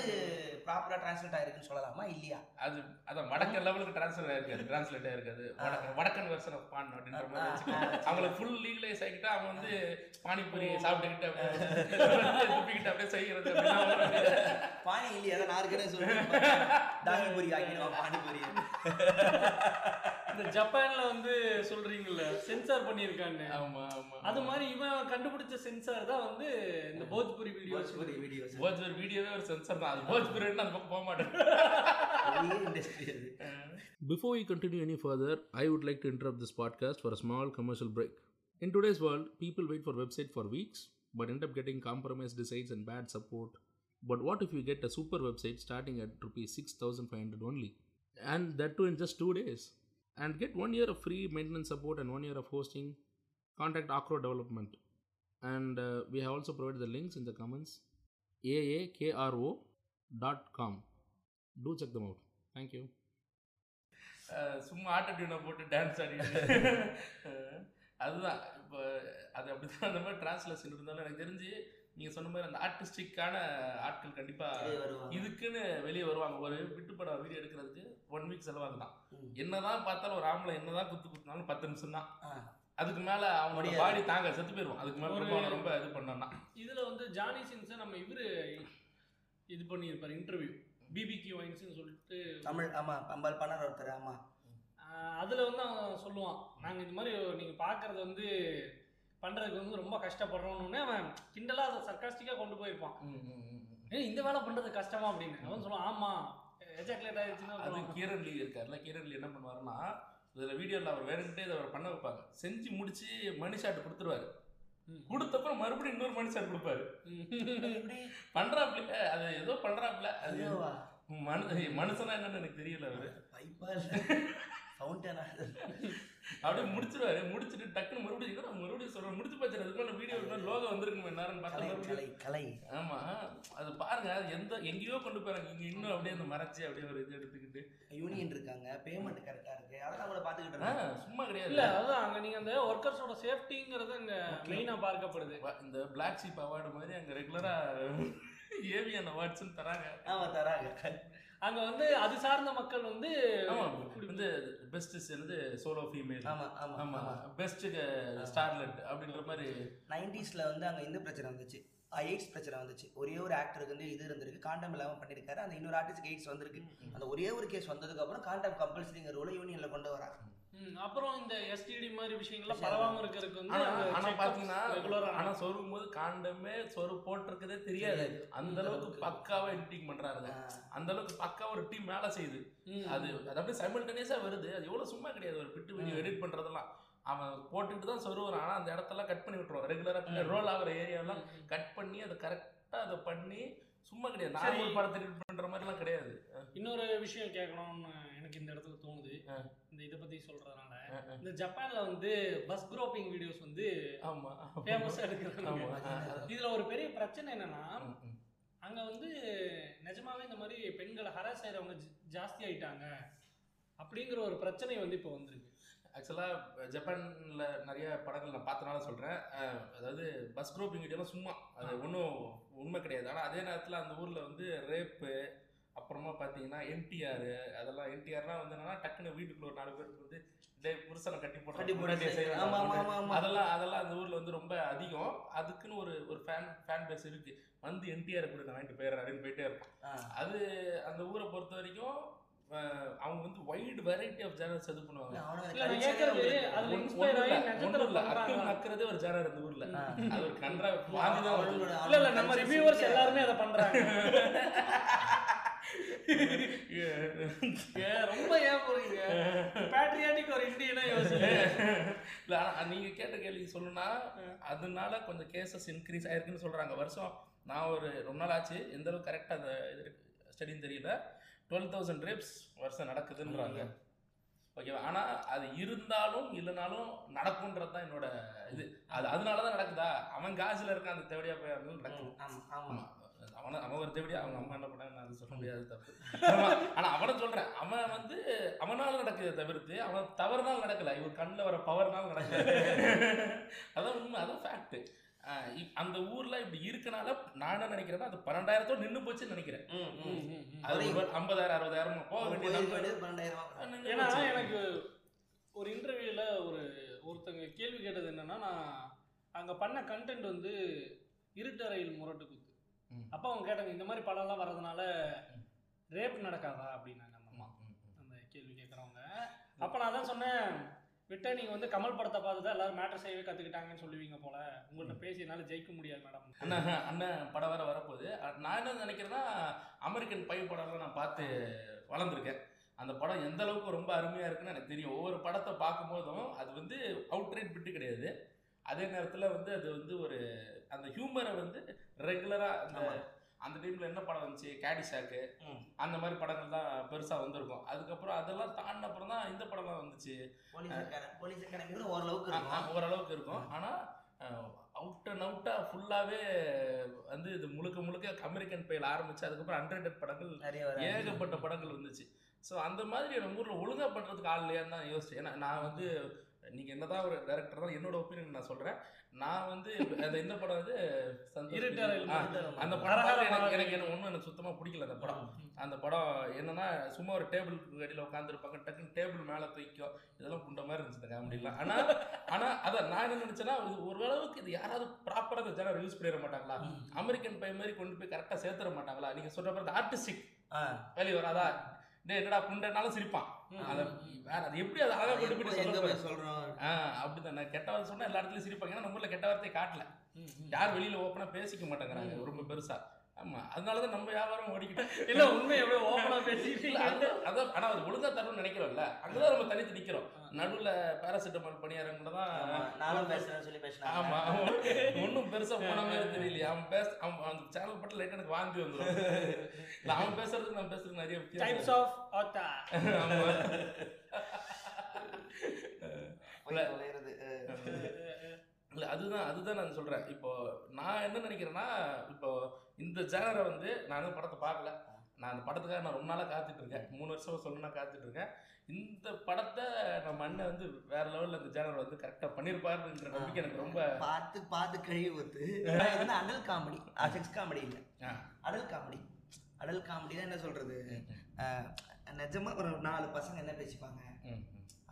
ப்ராப்பரா டிரான்ஸ்லேட் ஆயிருக்குன்னு சொல்லலாமா? இல்லையா? அது அதான் வடக்கன் லெவலுக்கு டிரான்ஸ்லேட் ஆயிருக்காது டிரான்ஸ்லேட் ஆயிருக்காது வடக்கன் வடக்கன் வெர்ஷன் ஆஃப் பான் அப்படின்ற மாதிரி அவங்களுக்கு ஃபுல் லீகலைஸ் ஆகிட்டா அவங்க வந்து பானிபூரி சாப்பிட்டுக்கிட்டு அப்படியே அப்படியே அப்படின்னா பானி இல்லையா? அதான் நாலு கடை சொல்லி தானிபுரி ஆக்கிடுவான் பானிபுரி. இந்த ஜப்பான்ல வந்து சொல்றீங்கல்ல சென்சார் பண்ணியிருக்கான்னு ஆமா ஆமா அது மாதிரி இவன் கண்டுபிடிச்ச சென்சார் தான் வந்து இந்த போஜ்புரி வீடியோஸ் போஜ்புரி வீடியோஸ் போஜ்பூர் வீடியோவே ஒரு சென்சர் தான் அது போஜ்பூர்னு அந்த பக்கம் போக மாட்டேன் அது Before we continue any further, I would like to interrupt this podcast for a small commercial break. In today's world, people wait for website for weeks but end up getting compromised designs and bad support. But what if you get a super website starting at rupees 6500 only? And that too in just 2 days. And get 1 year of free maintenance support and 1 year of hosting. Contact Acro Development. And uh, we have also provided the links in the comments. aakro.com. Do check them out. Thank you. சும்மா auto டியூனை போட்டு dance ஆடிட்டு அதுதான் இப்போ அது அப்படிதான் அந்த மாதிரி டிரான்ஸ்லேஷன் இருந்தாலும் எனக்கு தெரிஞ்சு நீங்க சொன்ன மாதிரி அந்த ஆர்டிஸ்டிக்கான ஆட்கள் கண்டிப்பா வெளியே வருவாங்க இதுக்குன்னு வெளியே வருவாங்க ஒரு விட்டுப்படம் வீடியோ எடுக்கிறதுக்கு ஒன் வீக் செலவாகுதான். தான். என்னதான் பார்த்தாலும் ஒரு ஆம்பளை என்னதான் குத்து குத்துனாலும் பத்து நிமிஷம் தான். அதுக்கு மேல அவனோட முடியாது. பாடி தாங்க செத்து போயிருவான். அதுக்கு மேல ரொம்ப அவனை ரொம்ப இது பண்ணோம்னா இதுல வந்து ஜானி சின்ஸை நம்ம இவரு இது பண்ணியிருப்பாரு இன்டர்வியூ பிபிக்யூ வைன்ஸ்னு சொல்லிட்டு தமிழ் ஆமா பம்பல் பண்ணார் ஒருத்தர் ஆமா. அதுல வந்து அவன் சொல்லுவான் நாங்க இது மாதிரி நீங்க பாக்குறது வந்து பண்றதுக்கு வந்து ரொம்ப கஷ்டப்படுறோம்னு அவன் கிண்டலா அதை சர்க்காஸ்டிக்கா கொண்டு போயிருப்பான். இந்த வேலை பண்றது கஷ்டமா? அப்படின்னு. அவன் சொல்லுவான் ஆமா எஜாக்லேட் ஆயிடுச்சுன்னா அது அப்புறம் கீரன் லீ இருக்கார்ல கீரன் லீ என்ன பண்ணுவாருன்னா இதுல வீடியோல அவர் வேணுக்கிட்டே இதை அவர் பண்ண வைப்பாங்க செஞ்சு முடிச்சு மணி ஷாட் கொடுத்துருவாரு. கொடுத்தப்பறம் மறுபடியும் இன்னொரு மணி ஷாட் கொடுப்பாரு. பண்றாப்ல அது ஏதோ பண்றாப்ல அது மனு மனுஷனா என்னன்னு எனக்கு தெரியல அவரு. பைப்பா இல்ல? ஃபவுண்டனா அப்படியே முடிச்சிருவாரு. முடிச்சிட்டு டக்குன்னு மறுபடியும் மறுபடியும் சொல்றேன் முடிச்சு போச்சு அதுக்கு மேல வீடியோ லோகோ வந்திருக்குமே நேரம் பார்த்தா கலை ஆமா. அது பாருங்க அது எந்த எங்கேயோ கொண்டு போறாங்க இங்க இன்னும் அப்படியே அந்த மறைச்சு அப்படியே ஒரு இது எடுத்துக்கிட்டு. யூனியன் இருக்காங்க. பேமெண்ட் கரெக்டா இருக்கு. அதெல்லாம் கூட பாத்துக்கிட்டு சும்மா கிடையாது. இல்ல அதான் அங்க நீங்க அந்த ஒர்க்கர்ஸோட சேஃப்டிங்கிறது அங்க மெயினா பார்க்கப்படுது. இந்த பிளாக் ஷீப் அவார்டு மாதிரி அங்க ரெகுலரா ஏவியன் அவார்ட்ஸ் தராங்க. ஆமா தராங்க. அங்க வந்து அது சார்ந்த மக்கள் வந்து வந்து பெஸ்ட் வந்து சோலோ ஃபீமேல் ஆமா ஆமா ஆமா. பெஸ்ட் ஸ்டார்லெட் அப்படின்ற மாதிரி. நைன்டிஸ்ல வந்து அங்க இந்த பிரச்சனை வந்துச்சு. எய்ட்ஸ் பிரச்சனை வந்துச்சு. ஒரே ஒரு ஆக்டருக்கு வந்து இது இருந்திருக்கு. காண்டம் இல்லாம பண்ணிருக்காரு. அந்த இன்னொரு ஆர்டிஸ்ட் எய்ட்ஸ் வந்திருக்கு. அந்த ஒரே ஒரு கேஸ் வந்ததுக்கு அப்புறம் காண்டம் கம்பல்சரிங்கிற ரூல யூனியன்ல கொண்டு வராங்க. அப்புறம் இந்த எஸ்டிடி மாதிரி விஷயங்கள்லாம் பரவாம இருக்கிறதுக்கு வந்து ஆனா பாத்தீங்கன்னா ஆ ஆனா சொருகும் போது காண்டமே சொரு போட்டிருக்கதே தெரியாது. அந்த அளவுக்கு பக்காவா எடிட்டிங் பண்றாங்க அந்த அளவுக்கு பக்கா ஒரு டீம் வேலை செய்யுது. அது அது அப்படியே சைமல்டேனியஸா வருது. அது எவ்வளவு சும்மா கிடையாது. ஒரு பிட்டு வீடியோ எடிட் பண்றதெல்லாம். அவன் போட்டுட்டு தான் சொருவான் ஆனா அந்த இடத்தெல்லாம் கட் பண்ணி விட்டுருவான். ரெகுலரா ரோல் ஆகிற ஏரியாலாம் கட் பண்ணி அதை கரெக்டா அதை பண்ணி சும்மா கிடையாது. நார்மல் படத்தை எடிட் பண்ற மாதிரிலாம் கிடையாது. இன்னொரு விஷயம் கேட்கணும்னு எனக்கு இந்த இடத்துல தோணுது. இந்த இதை பத்தி சொல்றதுனால. இந்த ஜப்பான்ல வந்து பஸ் குரோப்பிங் வீடியோஸ் வந்து ஆமா. ஃபேமஸா எடுக்கிறாங்க. இதுல ஒரு பெரிய பிரச்சனை என்னன்னா. அங்க வந்து நிஜமாவே இந்த மாதிரி பெண்களை ஹராஸ் செய்யறவங்க ஜாஸ்தி ஆயிட்டாங்க அப்படிங்கிற ஒரு பிரச்சனை வந்து இப்போ வந்திருக்கு. ஆக்சுவலாக ஜப்பான்ல நிறைய படங்கள் நான் பார்த்தனால சொல்கிறேன் அதாவது பஸ் குரோப்பிங் வீடியோலாம் சும்மா அது ஒன்றும் உண்மை கிடையாது. ஆனால் அதே நேரத்தில் அந்த ஊரில் வந்து ரேப்பு அப்புறமா பார்த்தீங்கன்னா என்டிஆர் அதெல்லாம் என்டிஆர்லாம் வந்து என்னன்னா டக்குன்னு வீட்டுக்குள்ள ஒரு நாலு பேருக்கு வந்து டே புருஷனை கட்டி போட்டு அதெல்லாம் அதெல்லாம் அந்த ஊர்ல வந்து ரொம்ப அதிகம் அதுக்குன்னு ஒரு ஒரு ஃபேன் ஃபேன் பேஸ் இருக்கு வந்து என்டிஆர் கூட நான் வாங்கிட்டு போயிடுறேன் அப்படின்னு போயிட்டே இருப்பான் ஆ. அது அந்த ஊரை பொறுத்த வரைக்கும் அவங்க வந்து வைடு வெரைட்டி ஆஃப் சேனல்ஸ் இது பண்ணுவாங்க நக்கிறதே ஒரு ஜானர் அந்த ஊர்ல. அது ஒரு கன்றா இல்ல நம்ம ரிவ்யூவர்ஸ் எல்லாருமே அதை பண்றாங்க ரொம்ப ஏன் போறீங்க? பேட்ரியாட்டிக் ஒரு இந்தியனா யோசிச்சு இல்ல நீங்க கேட்ட கேள்வி சொல்லணும்னா அதனால கொஞ்சம் கேசஸ் இன்க்ரீஸ் ஆயிருக்குன்னு சொல்றாங்க. வருஷம் நான் ஒரு ரொம்ப நாள் ஆச்சு. எந்த அளவுக்கு கரெக்டாக அந்த இது ஸ்டடின்னு தெரியல. டுவெல் தௌசண்ட் ரேப்ஸ் வருஷம் நடக்குதுன்றாங்க. ஓகேவா ஆனா அது இருந்தாலும் இல்லைனாலும் நடக்கும்ன்றது தான் என்னோட இது. அது அதனால தான் நடக்குதா? அவன் காசுல இருக்கான் அந்த தேவடியா போய் நடக்குது. ஆமா ஆமா. ஆமா. அவன அவன் ஒரு தேவடியா அவங்க அம்மா என்ன பண்ணாங்க நான் அது சொல்ல முடியாது தப்பு ஆமா. ஆனா அவனை சொல்றேன் அவன் வந்து அவனால நடக்குது தவிர்த்து அவன் தவறுனால நடக்கல இவர் கண்ணில் வர பவர்னால நடக்கல அதான் உண்மை அதான் ஃபேக்ட் அந்த ஊர்ல இப்படி இருக்கனால நான் என்ன நினைக்கிறேன்னா அது பன்னெண்டாயிரத்தோட நின்னு போச்சுன்னு நினைக்கிறேன். அது ஐம்பதாயிரம் அறுபதாயிரம் போக வேண்டிய ஏன்னா. எனக்கு ஒரு இன்டர்வியூல ஒரு ஒருத்தங்க கேள்வி கேட்டது என்னன்னா நான் அங்க பண்ண கண்டென்ட் வந்து இருட்டறையில் முரட்டு குத்து. அப்ப அவங்க கேட்டாங்க இந்த மாதிரி படம்லாம் வர்றதுனால ரேப் நடக்காதா அப்படின்னாங்க அந்த அம்மா. அந்த கேள்வி கேட்குறவங்க அப்போ நான் தான் சொன்னேன் விட்டா நீங்கள் வந்து கமல் படத்தை பார்த்து தான் எல்லாரும் மேட்டர் செய்யவே கற்றுக்கிட்டாங்கன்னு சொல்லுவீங்க போல. உங்கள்கிட்ட பேசி என்னால் ஜெயிக்க முடியாது மேடம் அண்ணன் அண்ணன் படம் வேற வரப்போகுது. நான் என்ன நினைக்கிறேன்னா அமெரிக்கன் பை படம்லாம் நான் பார்த்து வளர்ந்துருக்கேன். அந்த படம் எந்த அளவுக்கு ரொம்ப அருமையாக இருக்குன்னு எனக்கு தெரியும். ஒவ்வொரு படத்தை பார்க்கும்போதும் அது வந்து அவுட்ரேட் பிட்டு கிடையாது. அதே நேரத்தில் வந்து அது வந்து ஒரு அந்த ஹியூமரை வந்து ரெகுலராக அந்த. அந்த டைமில் என்ன படம் வந்துச்சு? கேடிஷாக்கு. அந்த மாதிரி படங்கள் தான் பெருசாக வந்திருக்கும். அதுக்கப்புறம் அதெல்லாம் தாண்டின அப்புறம் தான் இந்த படம்லாம் வந்துச்சு. ஓரளவுக்கு ஓரளவுக்கு இருக்கும். ஆனால் அவுட் அண்ட் அவுட்டாக ஃபுல்லாகவே வந்து இது முழுக்க முழுக்க அமெரிக்கன் பையில் ஆரம்பிச்சு அதுக்கப்புறம் ஹண்ட்ரட் படங்கள் ஏகப்பட்ட படங்கள் இருந்துச்சு ஸோ அந்த மாதிரி நம்ம ஊரில் ஒழுங்கா பண்ணுறதுக்கு ஆள் இல்லையான்னு தான் யோசிச்சேன். ஏன்னா நான் வந்து நீங்கள் என்னதான் ஒரு டேரக்டர் தான் என்னோட ஒப்பீனியன் நான் சொல்கிறேன் நான் வந்து அந்த இந்த படம் வந்து அந்த படம் எனக்கு. எனக்கு என்ன ஒன்றும் எனக்கு சுத்தமாக பிடிக்கல அந்த படம். அந்த படம் என்னன்னா சும்மா ஒரு டேபிளுக்கு அடியில் உட்காந்துருப்பாங்க டக்குன்னு டேபிள் மேலே தூக்கும் இதெல்லாம் புண்ட மாதிரி இருந்துச்சு இந்த காமெடிலாம் ஆனால் ஆனால் அதான் நான் என்ன நினச்சேன்னா அளவுக்கு இது யாராவது ப்ராப்பராக இந்த ஜனம் யூஸ் பண்ணிட மாட்டாங்களா? அமெரிக்கன் பை மாதிரி கொண்டு போய் கரெக்டாக சேர்த்துட மாட்டாங்களா? நீங்கள் சொல்கிற மாதிரி ஆர்டிஸ்டிக் ஆ. வெளியே வராதா? டேய் என்னடா புண்டனாலும் சிரிப்பான். அதை வேற அது எப்படி அதை அழகாக கொண்டு போய் எங்க சொல்றோம்? ஆ அப்படிதான். நான் கெட்ட வார்த்தை சொன்னா எல்லா இடத்துலயும் சிரிப்பாங்க. ஏன்னா நம்ம ஊர்ல கெட்ட வார்த்தையை காட்டல. யார் வெளியில ஓப்பனா பேசிக்க மாட்டேங்கிறாங்க. ரொம்ப பெருசா. ஆமா அதனாலதான் நம்ம வியாபாரம் ஓடிக்கிட்டோம் இல்லை உண்மை எவ்வளோ ஓப்பனாக பேசிட்டீங்க. அதான் அதான் ஆனா அது ஒழுங்கா தரணும்னு நினைக்கிறோம்ல. அங்கதான் நம்ம தனித்து நிக்கிறோம். நடுவுல பேராசிட்டமால் பணியாரங்கள தான் நானும் பேசுறேன்னு சொல்லி பேசினாங்க. ஆமா ஒன்றும் பெருசா போன மாதிரி தெரியலையே. அவன் பேச அவன் அந்த சேனல் பட்டு லைட் எனக்கு வாந்தி வந்துடும் இல்ல அவன் பேசுறதுக்கு நான் பேசுறதுக்கு நிறைய டைப்ஸ் ஆஃப் ஆத்தா ஆமா. இல்ல அதுதான் அதுதான் நான் சொல்றேன். இப்போ நான் என்ன நினைக்கிறேன்னா இப்போ இந்த ஜேனரை வந்து நான் படத்தை பார்க்கல. நான் அந்த படத்துக்காக நான் ரொம்ப நாளாக காத்துட்டு இருக்கேன் மூணு வருஷம் சொல்லணும்னா காத்துட்டு இருக்கேன் இந்த படத்தை நம்ம அண்ணன் வந்து வேற லெவல்ல இந்த ஜேனர் வந்து கரெக்டாக பண்ணியிருப்பாருன்ற நம்பிக்கை எனக்கு ரொம்ப பார்த்து பார்த்து கழுவி ஊத்து. வந்து அடல் காமெடி செக்ஸ் காமெடி இல்லை. அடல் காமெடி அடல் காமெடினா என்ன சொல்றது? அஹ், நிஜமா ஒரு நாலு பசங்க என்ன பேசிப்பாங்க?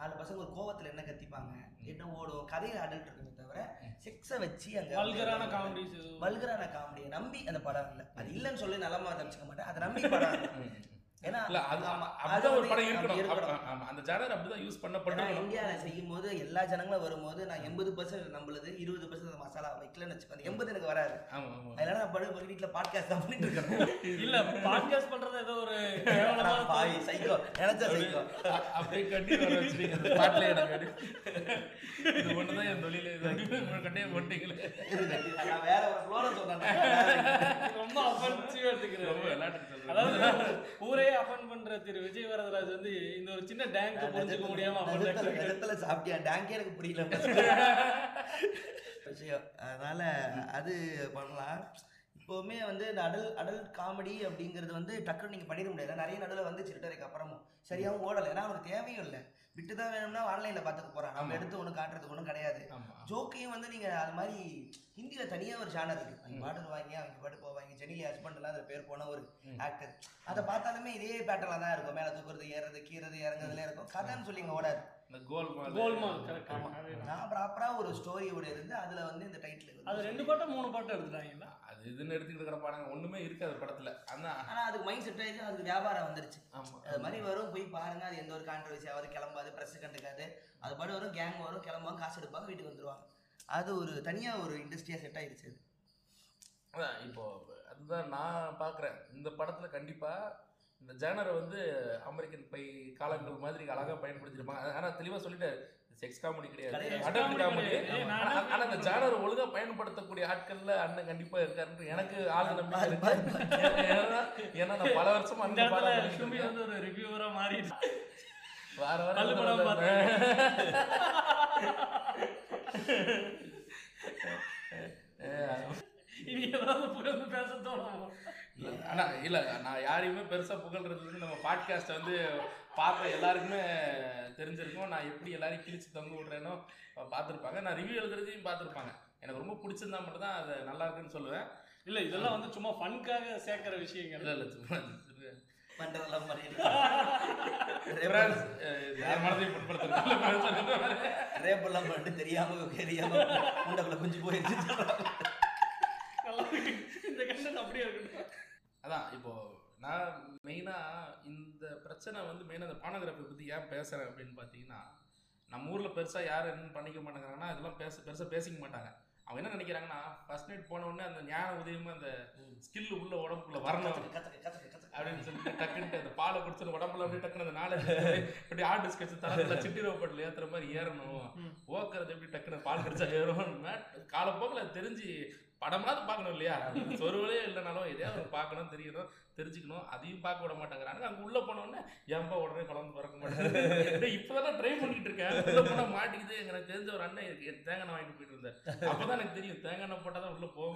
நாலு பசங்க ஒரு கோவத்துல என்ன கத்திப்பாங்க? என்ன ஓடும் கதையில அடல்ட் இருக்குமே தவிர செக்ஸை வச்சு அங்க வல்கரான காமெடிஸ் வல்கரான காமெடியை நம்பி அந்த படம் இல்லை. அது இல்லைன்னு சொல்லி நலமா தப்பிச்சுக்க மாட்டேன். அதை நம்பி படம். ஏன்னா இல்ல அது ஆமா, அது அப்படிதான் ஒரு படம் இருக்கணும். அந்த ஜானர் அப்படிதான் யூஸ் பண்ணப்பட்டிருக்கணும் இந்தியாவில் செய்யும் போது எல்லா ஜனங்களும் வரும்போது நான் எண்பது பர்சன்ட் நம்மளுது இருபது பர்சன்ட் மசாலா வைக்கலன்னு வச்சுக்கோங்க. எண்பது எனக்கு வராது. அதனால நான் படு படு வீட்டில் பாட்காஸ்ட் தான் பண்ணிட்டு இருக்கேன். இல்ல பாட்காஸ்ட் பண்றது ஏதோ ஒரு பாவி சைக்கோ. நினைச்சா சைக்கோ. அ- அப்படியே கட்டி வர வச்சிருக்கீங்க அந்த பாட்டுல எனக்கு அடி. இது ஒண்ணுதான் என் தொழில. கண்டே போட்டீங்களே. நான் வேற ஒரு ஃப்ளோர சொன்னேன். ரொம்ப அஃபென்சிவா எடுத்துக்கிறாரு ரொம்ப விளையாட்டு சொல்றேன் அதாவது ஊரே அஃபன் பண்ற திரு விஜய் வரதராஜ் வந்து இந்த ஒரு சின்ன டேங்க் புரிஞ்சுக்க முடியாம. நிஜத்துல சாப்பிட்டியா? டேங்கே எனக்கு புரியல விஷயம். அதனால அது பண்ணலாம். இப்போவுமே வந்து இந்த அடல் அடல்ட் காமெடி அப்படிங்கிறது வந்து டக்குன்னு நீங்கள் பண்ணிட முடியாது. நிறைய நடுவில் வந்து சிறுட்டரைக்கு அப்புறமும் சரியாகவும் ஓடலை. ஏன்னா அவனுக்கு தேவையும் இல்லை. விட்டு தான் வேணும்னா ஆன்லைனில் பார்த்துக்க போகிறான் நம்ம. எடுத்து ஒன்று காட்டுறதுக்கு ஒன்றும் கிடையாது. ஜோக்கையும் வந்து நீங்கள் அது மாதிரி ஹிந்தியில் தனியாக ஒரு சேனல் இருக்குது அவங்க பாடுவாங்க அவங்க பாட்டு போவாங்க. ஜெனிலி ஹஸ்பண்ட்லாம் அதில் பேர் போன ஒரு. ஆக்டர் அதை பார்த்தாலுமே இதே பேட்டர்ல தான் இருக்கும். மேலே தூக்குறது ஏறது கீறது இறங்குறதுல இருக்கும். கதைன்னு சொல்லி இங்கே ஓடாது. இந்த கோல்மால் கோல்மால் கரெக்ட் ஆமா. நான் ப்ராப்பராக ஒரு ஸ்டோரியோட இருந்து அதில் வந்து இந்த டைட்டில் அது ரெண்டு பாட்டம் மூணு பாட்டம் எடுத்துட்டாங்களா அது இதுன்னு எடுத்துக்கிட்டு படங்க ஒண்ணுமே இருக்காது படத்துல. ஆனா ஆனால் அதுக்கு மைண்ட் செட் ஆயிடுச்சு அதுக்கு வியாபாரம் வந்துருச்சு. ஆமா அது மாதிரி வரும் போய் பாருங்க அது எந்த ஒரு கான்ட்ரவர்சி ஆகாது கிளம்பாது ப்ரெஸ் கண்டுக்காது. அது பாட்டு வரும் கேங் வரும் கிளம்புவாங்க காசு எடுப்பாங்க வீட்டுக்கு வந்துருவாங்க. அது ஒரு தனியாக ஒரு இண்டஸ்ட்ரியாக செட் ஆயிடுச்சு அது. அதான் இப்போ அதுதான் நான் பார்க்குறேன் இந்த படத்துல கண்டிப்பா இந்த ஜேனரை வந்து அமெரிக்கன் பை காலங்கள் மாதிரி அழகா பயன்படுத்திருப்பாங்க. ஆனா தெளிவா சொல்லிட்டாரு செக்ஸ் காமெடி கிடையாது. Comedy காமெடி ஆனா இந்த ஜேனர் ஒழுங்கா பயன்படுத்தக்கூடிய ஆட்கள்ல அண்ணன் கண்டிப்பா இருக்காருன்னு எனக்கு ஆழ்ந்த நம்பிக்கை இருக்கு. ஏன்னா நான் பல வருஷமா அந்த வந்து ஒரு ரிவ்யூவரா மாறிடுச்சு. வார வாரம் படம் பார்த்தேன். இனி ஏதாவது புகழ்ந்து பேச தோணும்? இல்ல, ஆனா இல்ல நான் யாரையுமே பெருசா புகழ்றது வந்து நம்ம பாட்காஸ்ட் வந்து பார்த்த எல்லாருக்குமே தெரிஞ்சிருக்கும். நான் எப்படி எல்லாரையும் கிழிச்சு தொங்க விடுறேனோ பார்த்துருப்பாங்க. நான் ரிவ்யூ எழுதுறதையும் பார்த்துருப்பாங்க. எனக்கு ரொம்ப பிடிச்சிருந்தா மட்டும் தான் அது நல்லா இருக்குன்னு சொல்லுவேன். இல்ல இதெல்லாம் வந்து சும்மா ஃபன்காக சேர்க்கிற விஷயங்கள். இல்ல இல்ல சும்மா யார் மனதையும் புண்படுத்துறது ரேப்பெல்லாம் பண்ணிட்டு தெரியாம தெரியாம முண்டக்குள்ள குஞ்சு போயிருச்சு சொல்றாங்க. நல்லா இருக்கு. இந்த கண்டென்ட் அப்படியே இருக்கட்டும் அதான் இப்போ நான் மெயினாக இந்த பிரச்சனை வந்து மெயினாக இந்த பானோகிராஃபி பற்றி ஏன் பேசுகிறேன் அப்படின்னு பார்த்தீங்கன்னா நம்ம ஊரில் பெருசாக யாரும் என்ன பண்ணிக்க மாட்டேங்கிறாங்கன்னா இதெல்லாம் பேச பெருசாக பேசிக்க மாட்டாங்க அவங்க என்ன நினைக்கிறாங்கன்னா ஃபர்ஸ்ட் நைட் போன உடனே அந்த ஞான உதயமாக அந்த ஸ்கில் உள்ள உடம்புக்குள்ள வரணும். அப்படின்னு சொல்லிட்டு டக்குன்ட்டு அந்த பாலை குடிச்சு உடம்புல அப்படியே டக்குன்னு அந்த நாலு இப்படி ஆடு ஸ்கெட்ச் தரத்துல சிட்டி ரோபோட்டில் ஏற்றுற மாதிரி ஏறணும். ஓக்குறது எப்படி டக்குன்னு பால் கடிச்சா ஏறும் காலப்போக்கில் தெரிஞ்சு படமாவது பார்க்கணும் இல்லையா? சொருவலே இல்லைனாலும் எதையாவது பார்க்கணும் தெரியணும் தெரிஞ்சுக்கணும். அதையும் பார்க்க விட மாட்டேங்கிறாங்க அங்கே உள்ளே போனோடனே ஏன்பா உடனே குழம்பு பிறக்க மாட்டேங்குது? இப்போதான் ட்ரை பண்ணிட்டு இருக்கேன். உள்ளே போனால் மாட்டிக்குது. எனக்கு தெரிஞ்ச ஒரு அண்ணன் இருக்கு. தேங்காய் எண்ணெய் வாங்கிட்டு போயிட்டு இருந்தேன் அப்பதான் எனக்கு தெரியும் தேங்காய் எண்ணெய் போட்டால் தான் உள்ள போக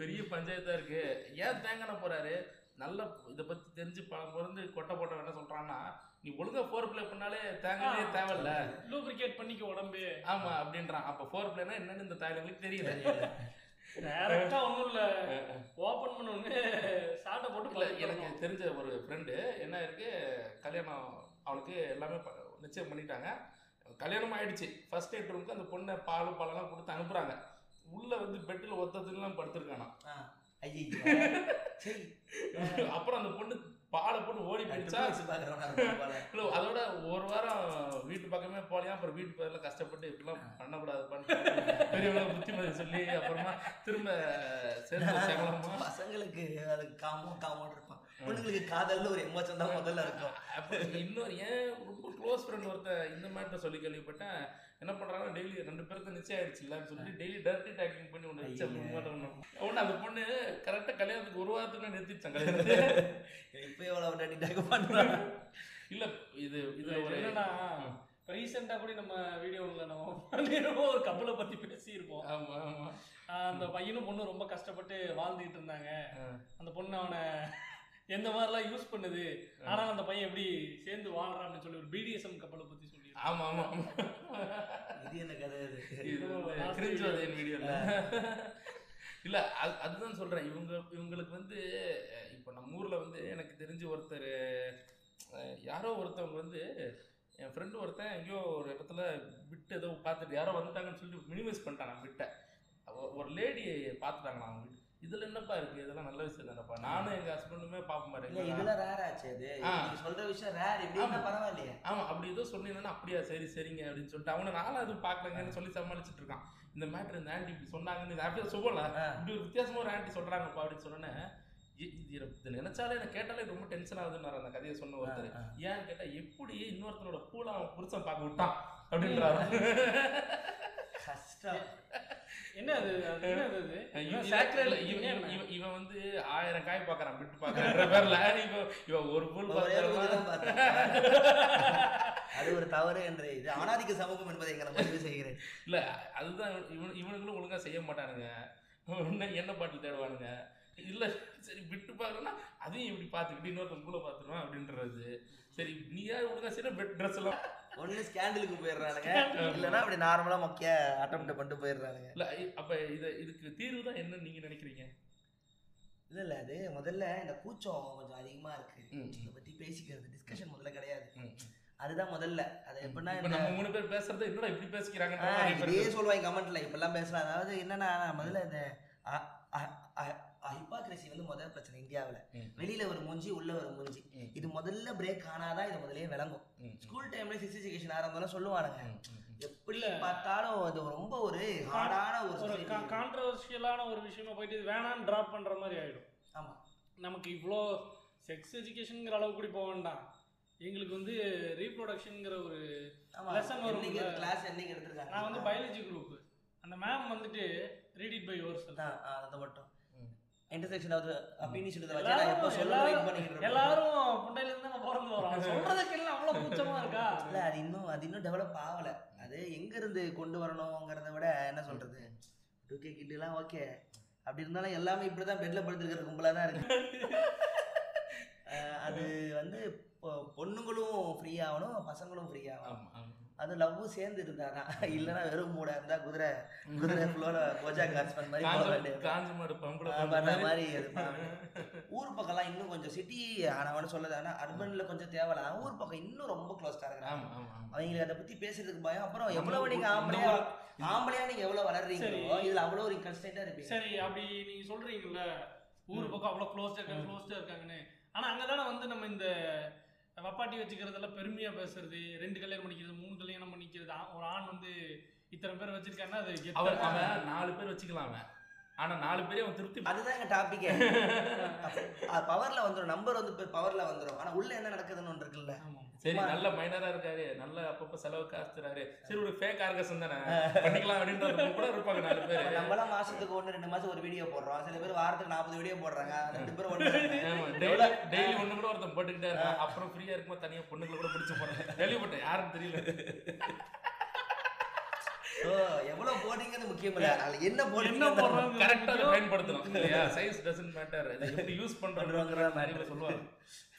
பெரிய பஞ்சாயத்தாக இருக்கு. ஏன் தேங்காய் எண்ணெய் போறாரு? நல்ல இதை பத்தி தெரிஞ்சு பிறந்து கொட்டை போட்ட என்ன சொல்றான்னா நீ ஒழுங்கா ஃபோர் ப்ளே பண்ணாலே தேங்காயே தேவையில்ல. லூப்ரிகேட் பண்ணிக்க உடம்பு. ஆமா அப்படின்றான். அப்ப ஃபோர் பிளேனா என்னன்னு இந்த தாய்லாங்களுக்கு தெரியல. டேரக்டா ஒண்ணும் இல்ல. ஓபன் பண்ண சாட்டை போட்டு இல்ல. எனக்கு தெரிஞ்ச ஒரு ஃப்ரெண்டு என்ன இருக்கு கல்யாணம் அவளுக்கு எல்லாமே நிச்சயம் பண்ணிட்டாங்க. கல்யாணம் ஆயிடுச்சு. ஃபர்ஸ்ட் எய்ட் ரூமுக்கு அந்த பொண்ணை பால் பழம்லாம் கொடுத்து அனுப்புறாங்க. உள்ள வந்து பெட்டில் ஒத்தத்துலாம் படுத்திருக்கானா சரி. அப்புறம் அந்த பொண்ணு பாலை போட்டு ஓடி போயிடுச்சா. இல்ல, அதோட ஒரு வாரம் வீட்டு பக்கமே போலையா அப்புறம் வீட்டு பேர்ல கஷ்டப்பட்டு இப்படிலாம் பண்ணக்கூடாது பெரியவங்க புத்திமதி சொல்லி அப்புறமா திரும்ப சேர்ந்து பசங்களுக்கு அது காமோ காமோன்னு இருப்பான். பொண்ணுங்களுக்கு காதல்னு ஒரு எமோஷன் தான் முதல்ல இருக்கும். அப்போ இன்னொரு ஏன் ரொம்ப க்ளோஸ் ஃப்ரெண்ட் ஒருத்தன் இந்த மாதிரி சொல்லி கேள்விப்பட்டேன். என்ன பண்றாங்கன்னா டெய்லி ரெண்டு பேருக்கு நிச்சயம் ஆயிடுச்சுல்லன்னு சொல்லி டெய்லி டர்ட்டி டேக்கிங் பண்ணி ஒன்று வச்சு. ஒன்று அந்த பொண்ணு கரெக்டாக கல்யாணத்துக்கு ஒரு வாரத்துக்கு நிறுத்திச்சாங்க இப்போ எவ்வளவு டேடி டேக் பண்றான் இல்ல இது இது இதுல ஒரு என்னன்னா ரீசெண்டா கூட நம்ம வீடியோவில் நம்ம ஒரு கப்பலை பத்தி பேசியிருப்போம். ஆமா ஆமா. ஆஹ் அந்த பையனும் பொண்ணும் ரொம்ப கஷ்டப்பட்டு வாழ்ந்துகிட்டு இருந்தாங்க. அந்த பொண்ணு அவனை எந்த மாதிரிலாம் யூஸ் பண்ணுது? ஆனால் அந்த பையன் எப்படி சேர்ந்து வாழ்றான்னு சொல்லி ஒரு பிடிஎஸ்எம் கப்பலை பத்தி சொல்லி ஆமா ஆமா இது என்ன கதை இது வீடியோல இல்ல? அது அதுதான் சொல்றேன். இவங்க இவங்களுக்கு வந்து இப்போ நம்ம ஊர்ல வந்து எனக்கு தெரிஞ்சு ஒருத்தர் யாரோ ஒருத்தவங்க வந்து என் ஃப்ரெண்டு ஒருத்தன் எங்கேயோ ஒரு இடத்துல விட்டு ஏதோ பார்த்துட்டு யாரோ வந்துட்டாங்கன்னு சொல்லி மினிமைஸ் பண்ணிட்டாங்க விட்டை ஒரு லேடி பார்த்துட்டாங்களா அவங்க வீட்டு இதுல என்னப்பா இருக்கு? இதெல்லாம் நல்ல விஷயம் தானப்பா. நானும் எங்க ஹஸ்பண்டுமே இல்ல மாட்டேன் இதுல ரேர் ஆச்சு அது ஆ. நீங்க சொல்ற விஷயம் ரேர் இப்படின்னா. பரவாயில்லையே. ஆமா அப்படி ஏதோ சொன்னீங்கன்னா அப்படியா சரி சரிங்க அப்படின்னு சொல்லிட்டு அவனை நானும் அதுவும் பார்க்கலங்கன்னு சொல்லி சமாளிச்சுட்டு இருக்கான். இந்த மேட்ரு இந்த ஆண்டி இப்படி சொன்னாங்கன்னு இது அப்படியே சொல்லல. இப்படி ஒரு வித்தியாசமா ஒரு ஆண்டி சொல்றாங்கப்பா அப்படின்னு சொன்னோன்னே இ- இது இது நினைச்சாலே எனக்கு கேட்டாலே ரொம்ப டென்ஷன் ஆகுதுன்னு அந்த கதையை சொன்ன ஒருத்தர். ஏன்னு கேட்டா எப்படி இன்னொருத்தனோட பூல அவன் புருஷன் பார்க்க விட்டான்? அப்படின்றாரு. கஷ்டம். என்ன அது? அது என்னது அது? இவன் வந்து ஆயிரம் காய் பார்க்கறான் பிட்டு பார்க்கறான்ற பேர்ல. இவன் இவன் ஒரு பூல். அது ஒரு தவறு என்று இது அனாதிக்க சமூகம் என்பதை எங்களை முடிவு செய்கிறேன். இல்ல அதுதான் இவன் இவனுங்களும் ஒழுங்கா செய்ய மாட்டானுங்க. எண்ணெய் பாட்டில் தேடுவானுங்க? இல்ல சரி விட்டு பார்க்கறோம்னா அதையும் இப்படி பார்த்துக்கிட்டு இன்னொருத்தன் கூட பார்த்துருவான் அப்படின்றது. சரி நீயா ஒழுங்கா சரி ட்ரெஸ் எல்லாம். ஒண்ணு ஸ்கேண்டலுக்கு போயிடுறானுங்க. இல்லைன்னா அப்படி நார்மலா மொக்கைய அட்டம் பண்ணிட்டு போயிடுறானுங்க. இல்ல அப்ப இத இதுக்கு தீர்வு தான் என்னன்னு நீங்க நினைக்கிறீங்க? இல்ல இல்ல அது முதல்ல இந்த கூச்சம் கொஞ்சம் அதிகமா இருக்கு. இதை பத்தி பேசிக்கிறது டிஸ்கஷன் முதல்ல கிடையாது. அதுதான் முதல்ல. அது எப்படின்னா நம்ம மூணு பேர் பேசுறது என்னடா இப்படி மாதிரி இதே. சொல்லுவாங்க கமெண்ட்ல. இப்பெல்லாம் பேசலாம். அதாவது என்னன்னா முதல்ல இந்த ஹிப்பாக்ரசி வந்து முதல் பிரச்சனை இந்தியாவுல. வெளியில ஒரு மூஞ்சி உள்ள ஒரு மூஞ்சி. இது முதல்ல பிரேக் ஆனாதான் இது முதல்லயே விளங்கும். ஸ்கூல் டைம்ல சிக்ஸ் எஜுகேஷன் ஆரம்பம் சொல்லுவானுங்க. எப்படி பார்த்தாலும் அது ரொம்ப ஒரு ஹார்டான ஒரு ஒரு. கான்ட்ரவர்ஷியலான ஒரு விஷயமா போயிட்டு இது வேணான்னு ட்ராப் பண்ற மாதிரி ஆயிடும் ஆமா நமக்கு இவ்வளோ செக்ஸ் எஜுகேஷனுங்கிற அளவுக்கு கூட போக வேண்டாம் எங்களுக்கு வந்து ரீப்ரொடக்ஷனுங்கிற ஒரு வரும்ல. என்னைக்கு கிளாஸ் என்னைக்கு எடுத்திருக்காங்க நான் வந்து பயாலஜி குரூப் அந்த மேம் வந்துட்டு ரீட் இட் பை யுவர் ஆ, ஆ, அதை மட்டும். இன்டர்செக்ஷன் ஆகுது அப்படின்னு சொல்லுறத வச்சு நான் எப்போ எல்லாரும் சொல்ல வெயிட் பண்ணிக்கிட்டு இருப்பேன். எல்லாரும் புண்டையில இருந்து நம்ம பிறந்து வரோம் சொல்றதுக்கு எல்லாம் அவ்வளவு கூச்சமா இருக்கா? இல்ல அது இன்னும் அது இன்னும் டெவலப் ஆகல. அது எங்க இருந்து கொண்டு வரணுங்கிறத விட என்ன சொல்றது? டூ கே கிட்டலாம் ஓகே அப்படி இருந்தாலும் எல்லாமே இப்படிதான் பெட்ல படுத்துருக்கிற கும்பலா தான் இருக்கு. அது வந்து பொ- பொண்ணுங்களும் ஃப்ரீ ஆகணும் பசங்களும் ஃப்ரீ ஆகணும். அது லவ்வும் சேர்ந்து இருந்தாதான் இல்லைன்னா வெறும் மூட இருந்தா குதிரை குதிரை ஃப்ளோர கோஜா கார்ஸ்மன் மாதிரி மாதிரி. ஊர் பக்கம்லாம் இன்னும் கொஞ்சம் சிட்டி ஆனவனு சொல்லது ஆனா அர்பன்ல கொஞ்சம் தேவலாம் ஊர் பக்கம் இன்னும் ரொம்ப க்ளோஸ்டா இருக்கிறாங்க. அவங்களுக்கு அதை பத்தி பேசுறதுக்கு பயம். அப்புறம் எவ்வளவு நீங்க ஆம்பளையா ஆம்பளையா நீங்க எவ்வளவு வளர்றீங்களோ. இதுல அவ்வளவு ஒரு கன்ஸ்டன்டா இருப்பீங்க. சரி அப்படி நீங்க சொல்றீங்கல்ல ஊர் பக்கம் அவ்வளவு க்ளோஸ்டா இருக்காங்க க்ளோஸ்டா இருக்காங்கன்னு. ஆனா அங்கதானே வந்து நம்ம இந்த வப்பாட்டி வச்சுக்கிறதெல்லாம் பெருமையா பேசுறது. ரெண்டு கல்யாணம் பண்ணிக்கிறது மூணு கல்யாணம் பண்ணிக்கிறது. ஒரு ஆண் வந்து இத்தனை பேர் வச்சிருக்காருன்னா அது அவர் நாலு பேர் வச்சுக்கலாம் அவன். ஆனா நாலு பேரே அவன் திருப்தி அதுதான் எங்க டாபிக்கே பவர்ல வந்துரும். நம்பர் வந்து பவர்ல வந்துரும். ஆனா உள்ள என்ன நடக்குதுன்னு ஒன்று இருக்குல்ல. சரி நல்ல மைனரா இருக்காரு. நல்ல அப்பப்ப செலவு காசுறாரு சரி ஒரு ஃபேக் ஆர்கசம் தானே? பண்ணிக்கலாம் அப்படின்றது கூட இருப்பாங்க நாலு பேர். நம்மளாம் மாசத்துக்கு ஒண்ணு ரெண்டு மாசம் ஒரு வீடியோ போடுறோம். சில பேர் வாரத்துக்கு நாற்பது வீடியோ போடுறாங்க. ரெண்டு பேரும் ஒண்ணு டெய்லி ஒண்ணு கூட ஒருத்தன் போட்டுக்கிட்டே இருக்கான். அப்புறம் ஃப்ரீயா இருக்கும்போது தனியா பொண்ணுங்களை கூட பிடிச்சு போறேன் கேள்விப்பட்டேன். யாரும் தெரியல. So, எவ்வளவு போடுறீங்கன்னு முக்கியம் இல்ல அதுல என்ன என்ன போடுறீங்க? போடுறாங்க கரெக்டா அதை பயன்படுத்தணும். இல்லையா? சைஸ் டசன்ட் மேட்டர் அது எப்படி யூஸ் பண்றோங்கிற நிறைய பேர் சொல்லுவாங்க.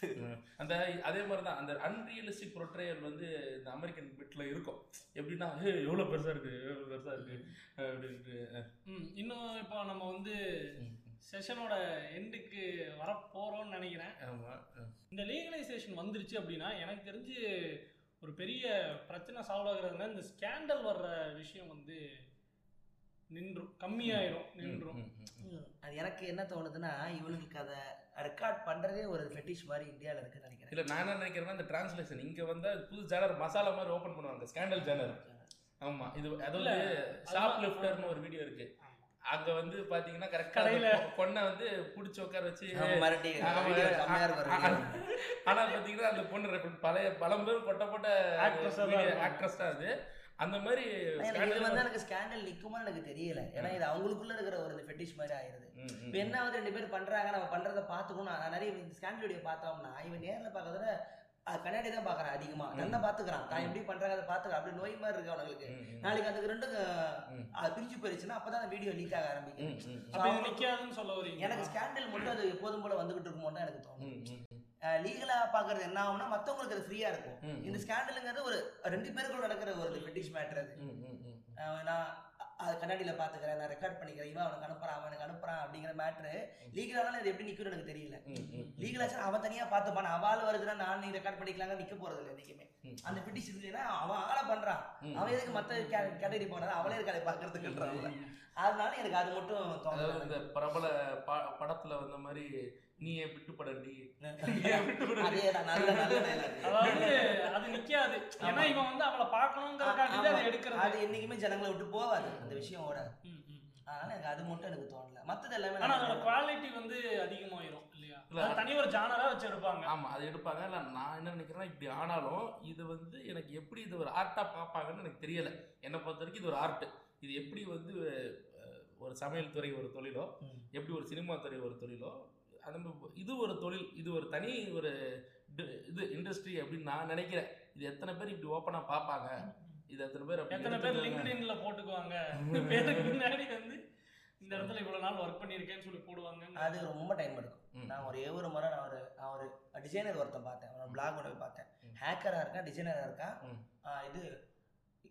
அந்த அதே மாதிரி தான் அந்த அன்ரியலிஸ்டிக் ப்ரொட்ரையல் வந்து இந்த அமெரிக்கன் பிட்ல இருக்கும். எப்படின்னா ஏ எவ்வளவு பெருசா இருக்கு எவ்வளவு பெருசா இருக்கு? அப்படின்ட்டு ம், இன்னும் இப்போ நம்ம வந்து செஷனோட எண்டுக்கு வர போறோம்னு நினைக்கிறேன். ஆமா. இந்த லீகலைசேஷன் வந்துருச்சு அப்படின்னா எனக்கு தெரிஞ்சு ஒரு பெரிய பிரச்சனை சால்வ் ஆகுறதுனா இந்த ஸ்கேண்டல் வர்ற விஷயம் வந்து நின்றும் கம்மியாயிரும் நின்றும். அது எனக்கு என்ன தோணுதுன்னா இவனுங்களுக்கு அதை ரெக்கார்ட் பண்றதே ஒரு ஃபெட்டிஷ் மாதிரி இந்தியால இருக்குன்னு நினைக்கிறேன். இல்ல நான் என்ன நினைக்கிறேன்னா இந்த டிரான்ஸ்லேஷன் இங்க வந்து புது ஜேனர் மசாலா மாதிரி ஓபன் பண்ணுவாங்க ஸ்கேண்டல் ஜேனர் ஆமா. இது அது இல்ல, வந்து ஷாப். லிஃப்டர்னு ஒரு வீடியோ இருக்கு. ஆமா. அங்க வந்து பாத்தீங்கன்னா கரெக்டா. பொண்ணை வந்து புடிச்சு உட்கார வச்சு. ஆனா பாத்தீங்கன்னா அந்த பொண்ணு பழைய பழம்பெரும் தான் இருக்கும். ஆக்ட்ரஸ் தான் அது. அந்த மாதிரி இது வந்து எனக்கு ஸ்கேண்டல் நிக்குமா எனக்கு தெரியல. ஏன்னா இது அவங்களுக்குள்ள இருக்கிற ஒரு ஃபெட்டிஷ் மாதிரி ஆயிருது. இப்போ என்ன ஆகுது ரெண்டு பேர் பண்றாங்க நம்ம பண்றத பார்த்துக்கணும். நான் நிறைய இந்த ஸ்கேண்டல் வீடியோ பார்த்தோம்னா இவன் நேர்ல பார்க்கறத கண்ணாடி தான் பார்க்கறான் அதிகமா. நல்லா பாத்துக்கிறான் தான் எப்படி பண்றாங்க அதை பாத்துக்கிறான் அப்படி நோய் மாதிரி இருக்கு ம், நாளைக்கு அதுக்கு ரெண்டும் பிரிஞ்சு போயிருச்சுன்னா அப்பதான் வீடியோ லீக் ஆக ஆரம்பிக்கும். சொல்ல வரீங்க. எனக்கு ஸ்கேண்டல் மட்டும் அது எப்போதும் போல வந்துகிட்டு இருக்குமோன்னு தான் எனக்கு தோணும். லீகலா பாக்குறது என்ன ஆகும்னா மத்தவங்களுக்கு அது ஃப்ரீயா இருக்கும். இந்த ஸ்கேண்டலுங்கிறது ஒரு ரெண்டு பேருக்குள்ள நடக்கிற ஒரு ஃபெட்டிஷ் மேட்டர் அது. நான் அது கண்ணாடியில் பார்த்துக்கிறேன் நான் ரெக்கார்ட் பண்ணிக்கிறேன் இவன் அவனுக்கு அனுப்புறான் அவனுக்கு அனுப்புறான் அப்படிங்கிற மேட்ரு லீகலானாலும் இது எப்படி நிற்கும்னு எனக்கு தெரியல. லீகலாச்சும் அவன் தனியாக பார்த்துப்பான் அவள் வருதுன்னா நான் நீ ரெக்கார்ட் பண்ணிக்கலாங்க நிற்க போறது இல்லை என்றைக்குமே. அந்த பிட்டிஷ் இருந்ததுன்னா அவன் ஆளை பண்றான். ம். அவன் எதுக்கு மற்ற கேட்டகரி போனது? அவளே இருக்காளே பார்க்கறதுக்குன்றான்ல அதனால எனக்கு அது மட்டும் இந்த பிரபல படத்துல வந்த மாதிரி நீ ஏன் விட்டு படண்டி நீ ஏன் விட்டு படண்டி அதே தான் நல்ல நல்ல dialogue. அதாவது அது நிக்காது. ஏன்னா இவன் வந்து அவளை பார்க்கணுங்கிறக்காண்டி தான் அதை. எடுக்கிறது. அது என்னைக்குமே ஜனங்களை விட்டு போகாது அந்த விஷயம் ஓடாது. ம், ம். அதனால எனக்கு அது மட்டும் எனக்கு தோணல. மத்தது எல்லாமே ஆனா அதோட குவாலிட்டி வந்து அதிகமாயிரும் இல்லையா? தனி ஒரு ஜானரா வச்சு எடுப்பாங்க. ஆமா அது எடுப்பாங்க. இல்ல நான் என்ன நினைக்கிறேன்னா இப்படி ஆனாலும் இது வந்து எனக்கு எப்படி இது ஒரு ஆர்ட்டா பார்ப்பாங்கன்னு எனக்கு தெரியல. என்னை பொறுத்த வரைக்கும் இது ஒரு ஆர்ட் இது எப்படி வந்து ஒரு சமையல் துறை ஒரு தொழிலோ. எப்படி ஒரு சினிமா துறை ஒரு தொழிலோ நம்ம- இது ஒரு தொழில் இது ஒரு தனி ஒரு இது இண்டஸ்ட்ரி அப்படின்னு நான் நினைக்கிறேன் இது எத்தனை பேர் இப்படி ஓப்பனா பார்ப்பாங்க இது எத்தனை பேர் எத்தனை பேர்? லிங்க்டின்ல போட்டுக்குவாங்க பேருக்கு முன்னாடி வந்து இந்த இடத்துல இவ்வளவு நாள் ஒர்க் பண்ணியிருக்கேன்னு சொல்லி போடுவாங்க அது ரொம்ப டைம் எடுக்கும். நான் ஒரே ஒரு முறை நான் ஒரு நான் ஒரு டிசைனர் ஒருத்தன் பார்த்தேன் அவனோட பிளாக் ஒன்று பார்த்தேன். ஹேக்கராக இருக்கான் டிசைனராக இருக்கான். ஆ, இது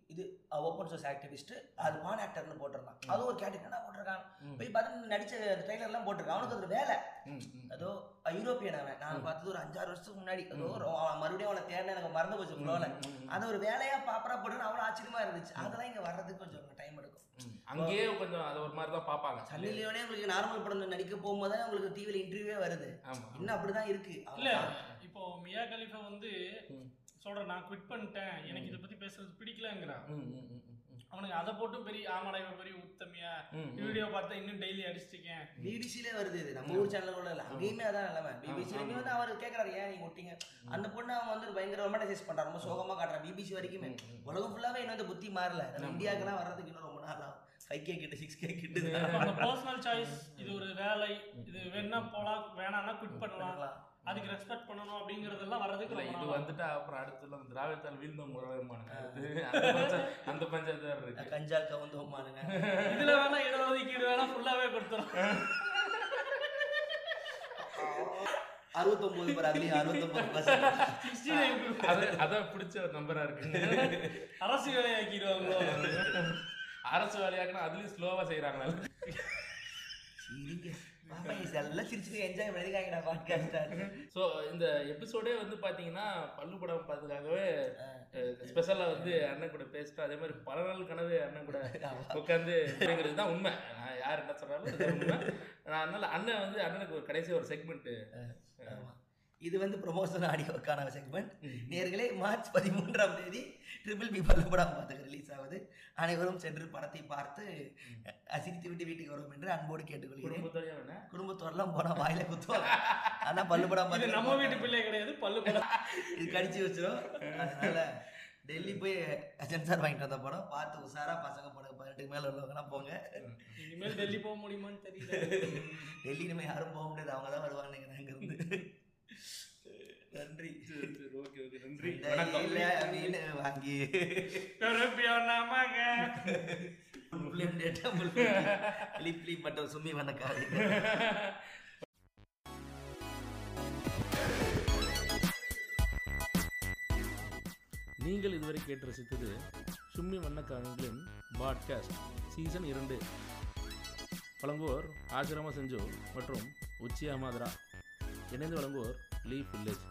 இது ஓப்பன் சோர்ஸ் ஆக்டிவிஸ்ட் அது பான் ஆக்டர்னு போட்டிருந்தான். அதுவும் ஒரு கேட்டகரி போட்டிருக்கான். போய் பார்த்து நடிச்ச ட்ரைலர்லாம் போட்டிருக்கான் அவனுக்கு அது ஒரு வேலை. அதோ யூரோப்பியன் அவன். நான். பார்த்தது ஒரு அஞ்சாறு வருஷத்துக்கு முன்னாடி. அதோ மறுபடியும் அவனை தேடின எனக்கு மறந்து போச்சு ம். அது ஒரு வேலையா பாப்பரா போட்டுன்னு அவ்வளோ ஆச்சரியமா இருந்துச்சு. அதெல்லாம் இங்க வர்றதுக்கு கொஞ்சம் டைம் எடுக்கும். அங்கேயே கொஞ்சம் அது ஒரு மாதிரி தான் பார்ப்பாங்க சன்னி லியோனே உங்களுக்கு நார்மல் படம் நடிக்க போகும்போது உங்களுக்கு டிவியில் இன்டர்வியூவே வருது. இன்னும் அப்படிதான் இருக்கு. இல்ல இப்போ மியா கலிஃபா வந்து ம். சொல்றேன் நான் குவிட் பண்ணிட்டேன். எனக்கு இதை பத்தி பேசுறது பிடிக்கலங்கிறான். அவனுக்கு அதை போட்டும் பெரிய ஆமாடா இவன் பெரிய உத்தமியா. வீடியோ பார்த்தா இன்னும் டெய்லி அடிச்சிருக்கேன் பிபிசிலே வருது இது. நம்ம ஊர் சேனல் கூட இல்லை. அங்கேயுமே அதான் நிலைமை. பிபிசிலுமே ஆமா. வந்து அவர் கேட்கறாரு ஏன் நீங்க விட்டீங்க அந்த பொண்ணு அவன் வந்து பயங்கர ரொமான்டைசைஸ் பண்றான். ரொம்ப சோகமா காட்டுறான். பிபிசி வரைக்குமே. உலகம் ஃபுல்லாவே இன்னும் அந்த புத்தி மாறல. நம்ம. இந்தியாவுக்குலாம் வர்றதுக்கு இன்னும் ரொம்ப நாள் ஆகும். ஃபைவ் கே கிட்ட சிக்ஸ் கே கிட்ட பர்சனல் சாய்ஸ் இது ஒரு வேலை. இது வேணா போலாம். வேணாம்னா குவிட் பண்ணலாம். அதுக்கு ரெஸ்பெக்ட் பண்ணணும் அப்படிங்கறதெல்லாம் வர்றதுக்கு இது. வந்துட்டு அப்புறம் அடுத்துல அந்த திராவிடத்தால் வீழ்ந்த முறைமானுங்க அந்த பஞ்சாயத்து அந்த பஞ்சாயத்து வேற இருக்கு கஞ்சால் கவுந்து மானுங்க இதுல வேணா இடஒதுக்கீடு வேணா ஃபுல்லாவே கொடுத்துரும். அறுபத்தொன்பது பேர் அதுலயும் அறுபத்தொன்பது அதான் பிடிச்ச ஒரு நம்பரா இருக்குங்க. அரசு வேலையாக்கிடுவாங்களோ? அரசு வேலையாக்குனா அதுலயும் ஸ்லோவா செய்யறாங்களா சரிங்க எல்லாம் சிரிச்சுட்டு என்ஜாய் பண்ணிருக்காங்கடா பாட்காஸ்ட் ஸோ இந்த எபிசோடே வந்து பாத்தீங்கன்னா பல்லு படம் பார்த்ததுக்காகவே ஸ்பெஷலாக வந்து அண்ணன் கூட பேசிட்டு அதே மாதிரி பல நாள் கனவு அண்ணன் கூட உட்காந்து அப்படிங்கிறது தான் உண்மை. நான் யார் என்ன உண்மை. நான் அதனால அண்ணன் வந்து அண்ணனுக்கு ஒரு கடைசி ஒரு செக்மெண்ட் இது வந்து ப்ரொமோஷன் ஆடியோக்கான செக்மெண்ட் நேர்களே மார்ச் பதிமூன்றாம் தேதி ட்ரிபிள் பி பல்லு படம் பார்த்துக்க ரிலீஸ் ஆகுது. அனைவரும் சென்று படத்தை பார்த்து அசிரித்து விட்டு வீட்டுக்கு வரும் என்று அன்போடு கேட்டுக்கொள்கிறேன். குடும்பத்தோடலாம் போனா வாயில குத்துவாங்க ஆனா பல்லு படம் இது பார்த்து நம்ம வீட்டு பிள்ளை கிடையாது பல்லு படம் இது கடிச்சு வச்சிரும். அதனால டெல்லி போய் சென்சார் வாங்கிட்டு வந்த படம். பார்த்து உஷாரா பசங்க படம் பதினெட்டுக்கு மேல உள்ளவங்கலாம் போங்க. இனிமேல் டெல்லி போக முடியுமான்னு தெரியல. டெல்லி நம்ம யாரும் போக முடியாது. அவங்க தான் வருவாங்க அங்கிருந்து நன்றி. ஓகே ஓகே நன்றி. வணக்கம். இல்ல மீன் வாங்கி. டேட்டா சும்மி வணக்காது நீங்கள் இதுவரை கேட்டு ரசித்தது சும்மி வண்ணக்காரங்களின் பாட்காஸ்ட் சீசன் இரண்டு. வழங்குவோர் ஆசிரம செஞ்சு மற்றும் உச்சியா மாதரா. இணைந்து வழங்குவோர் லீஃப் வில்லேஜ்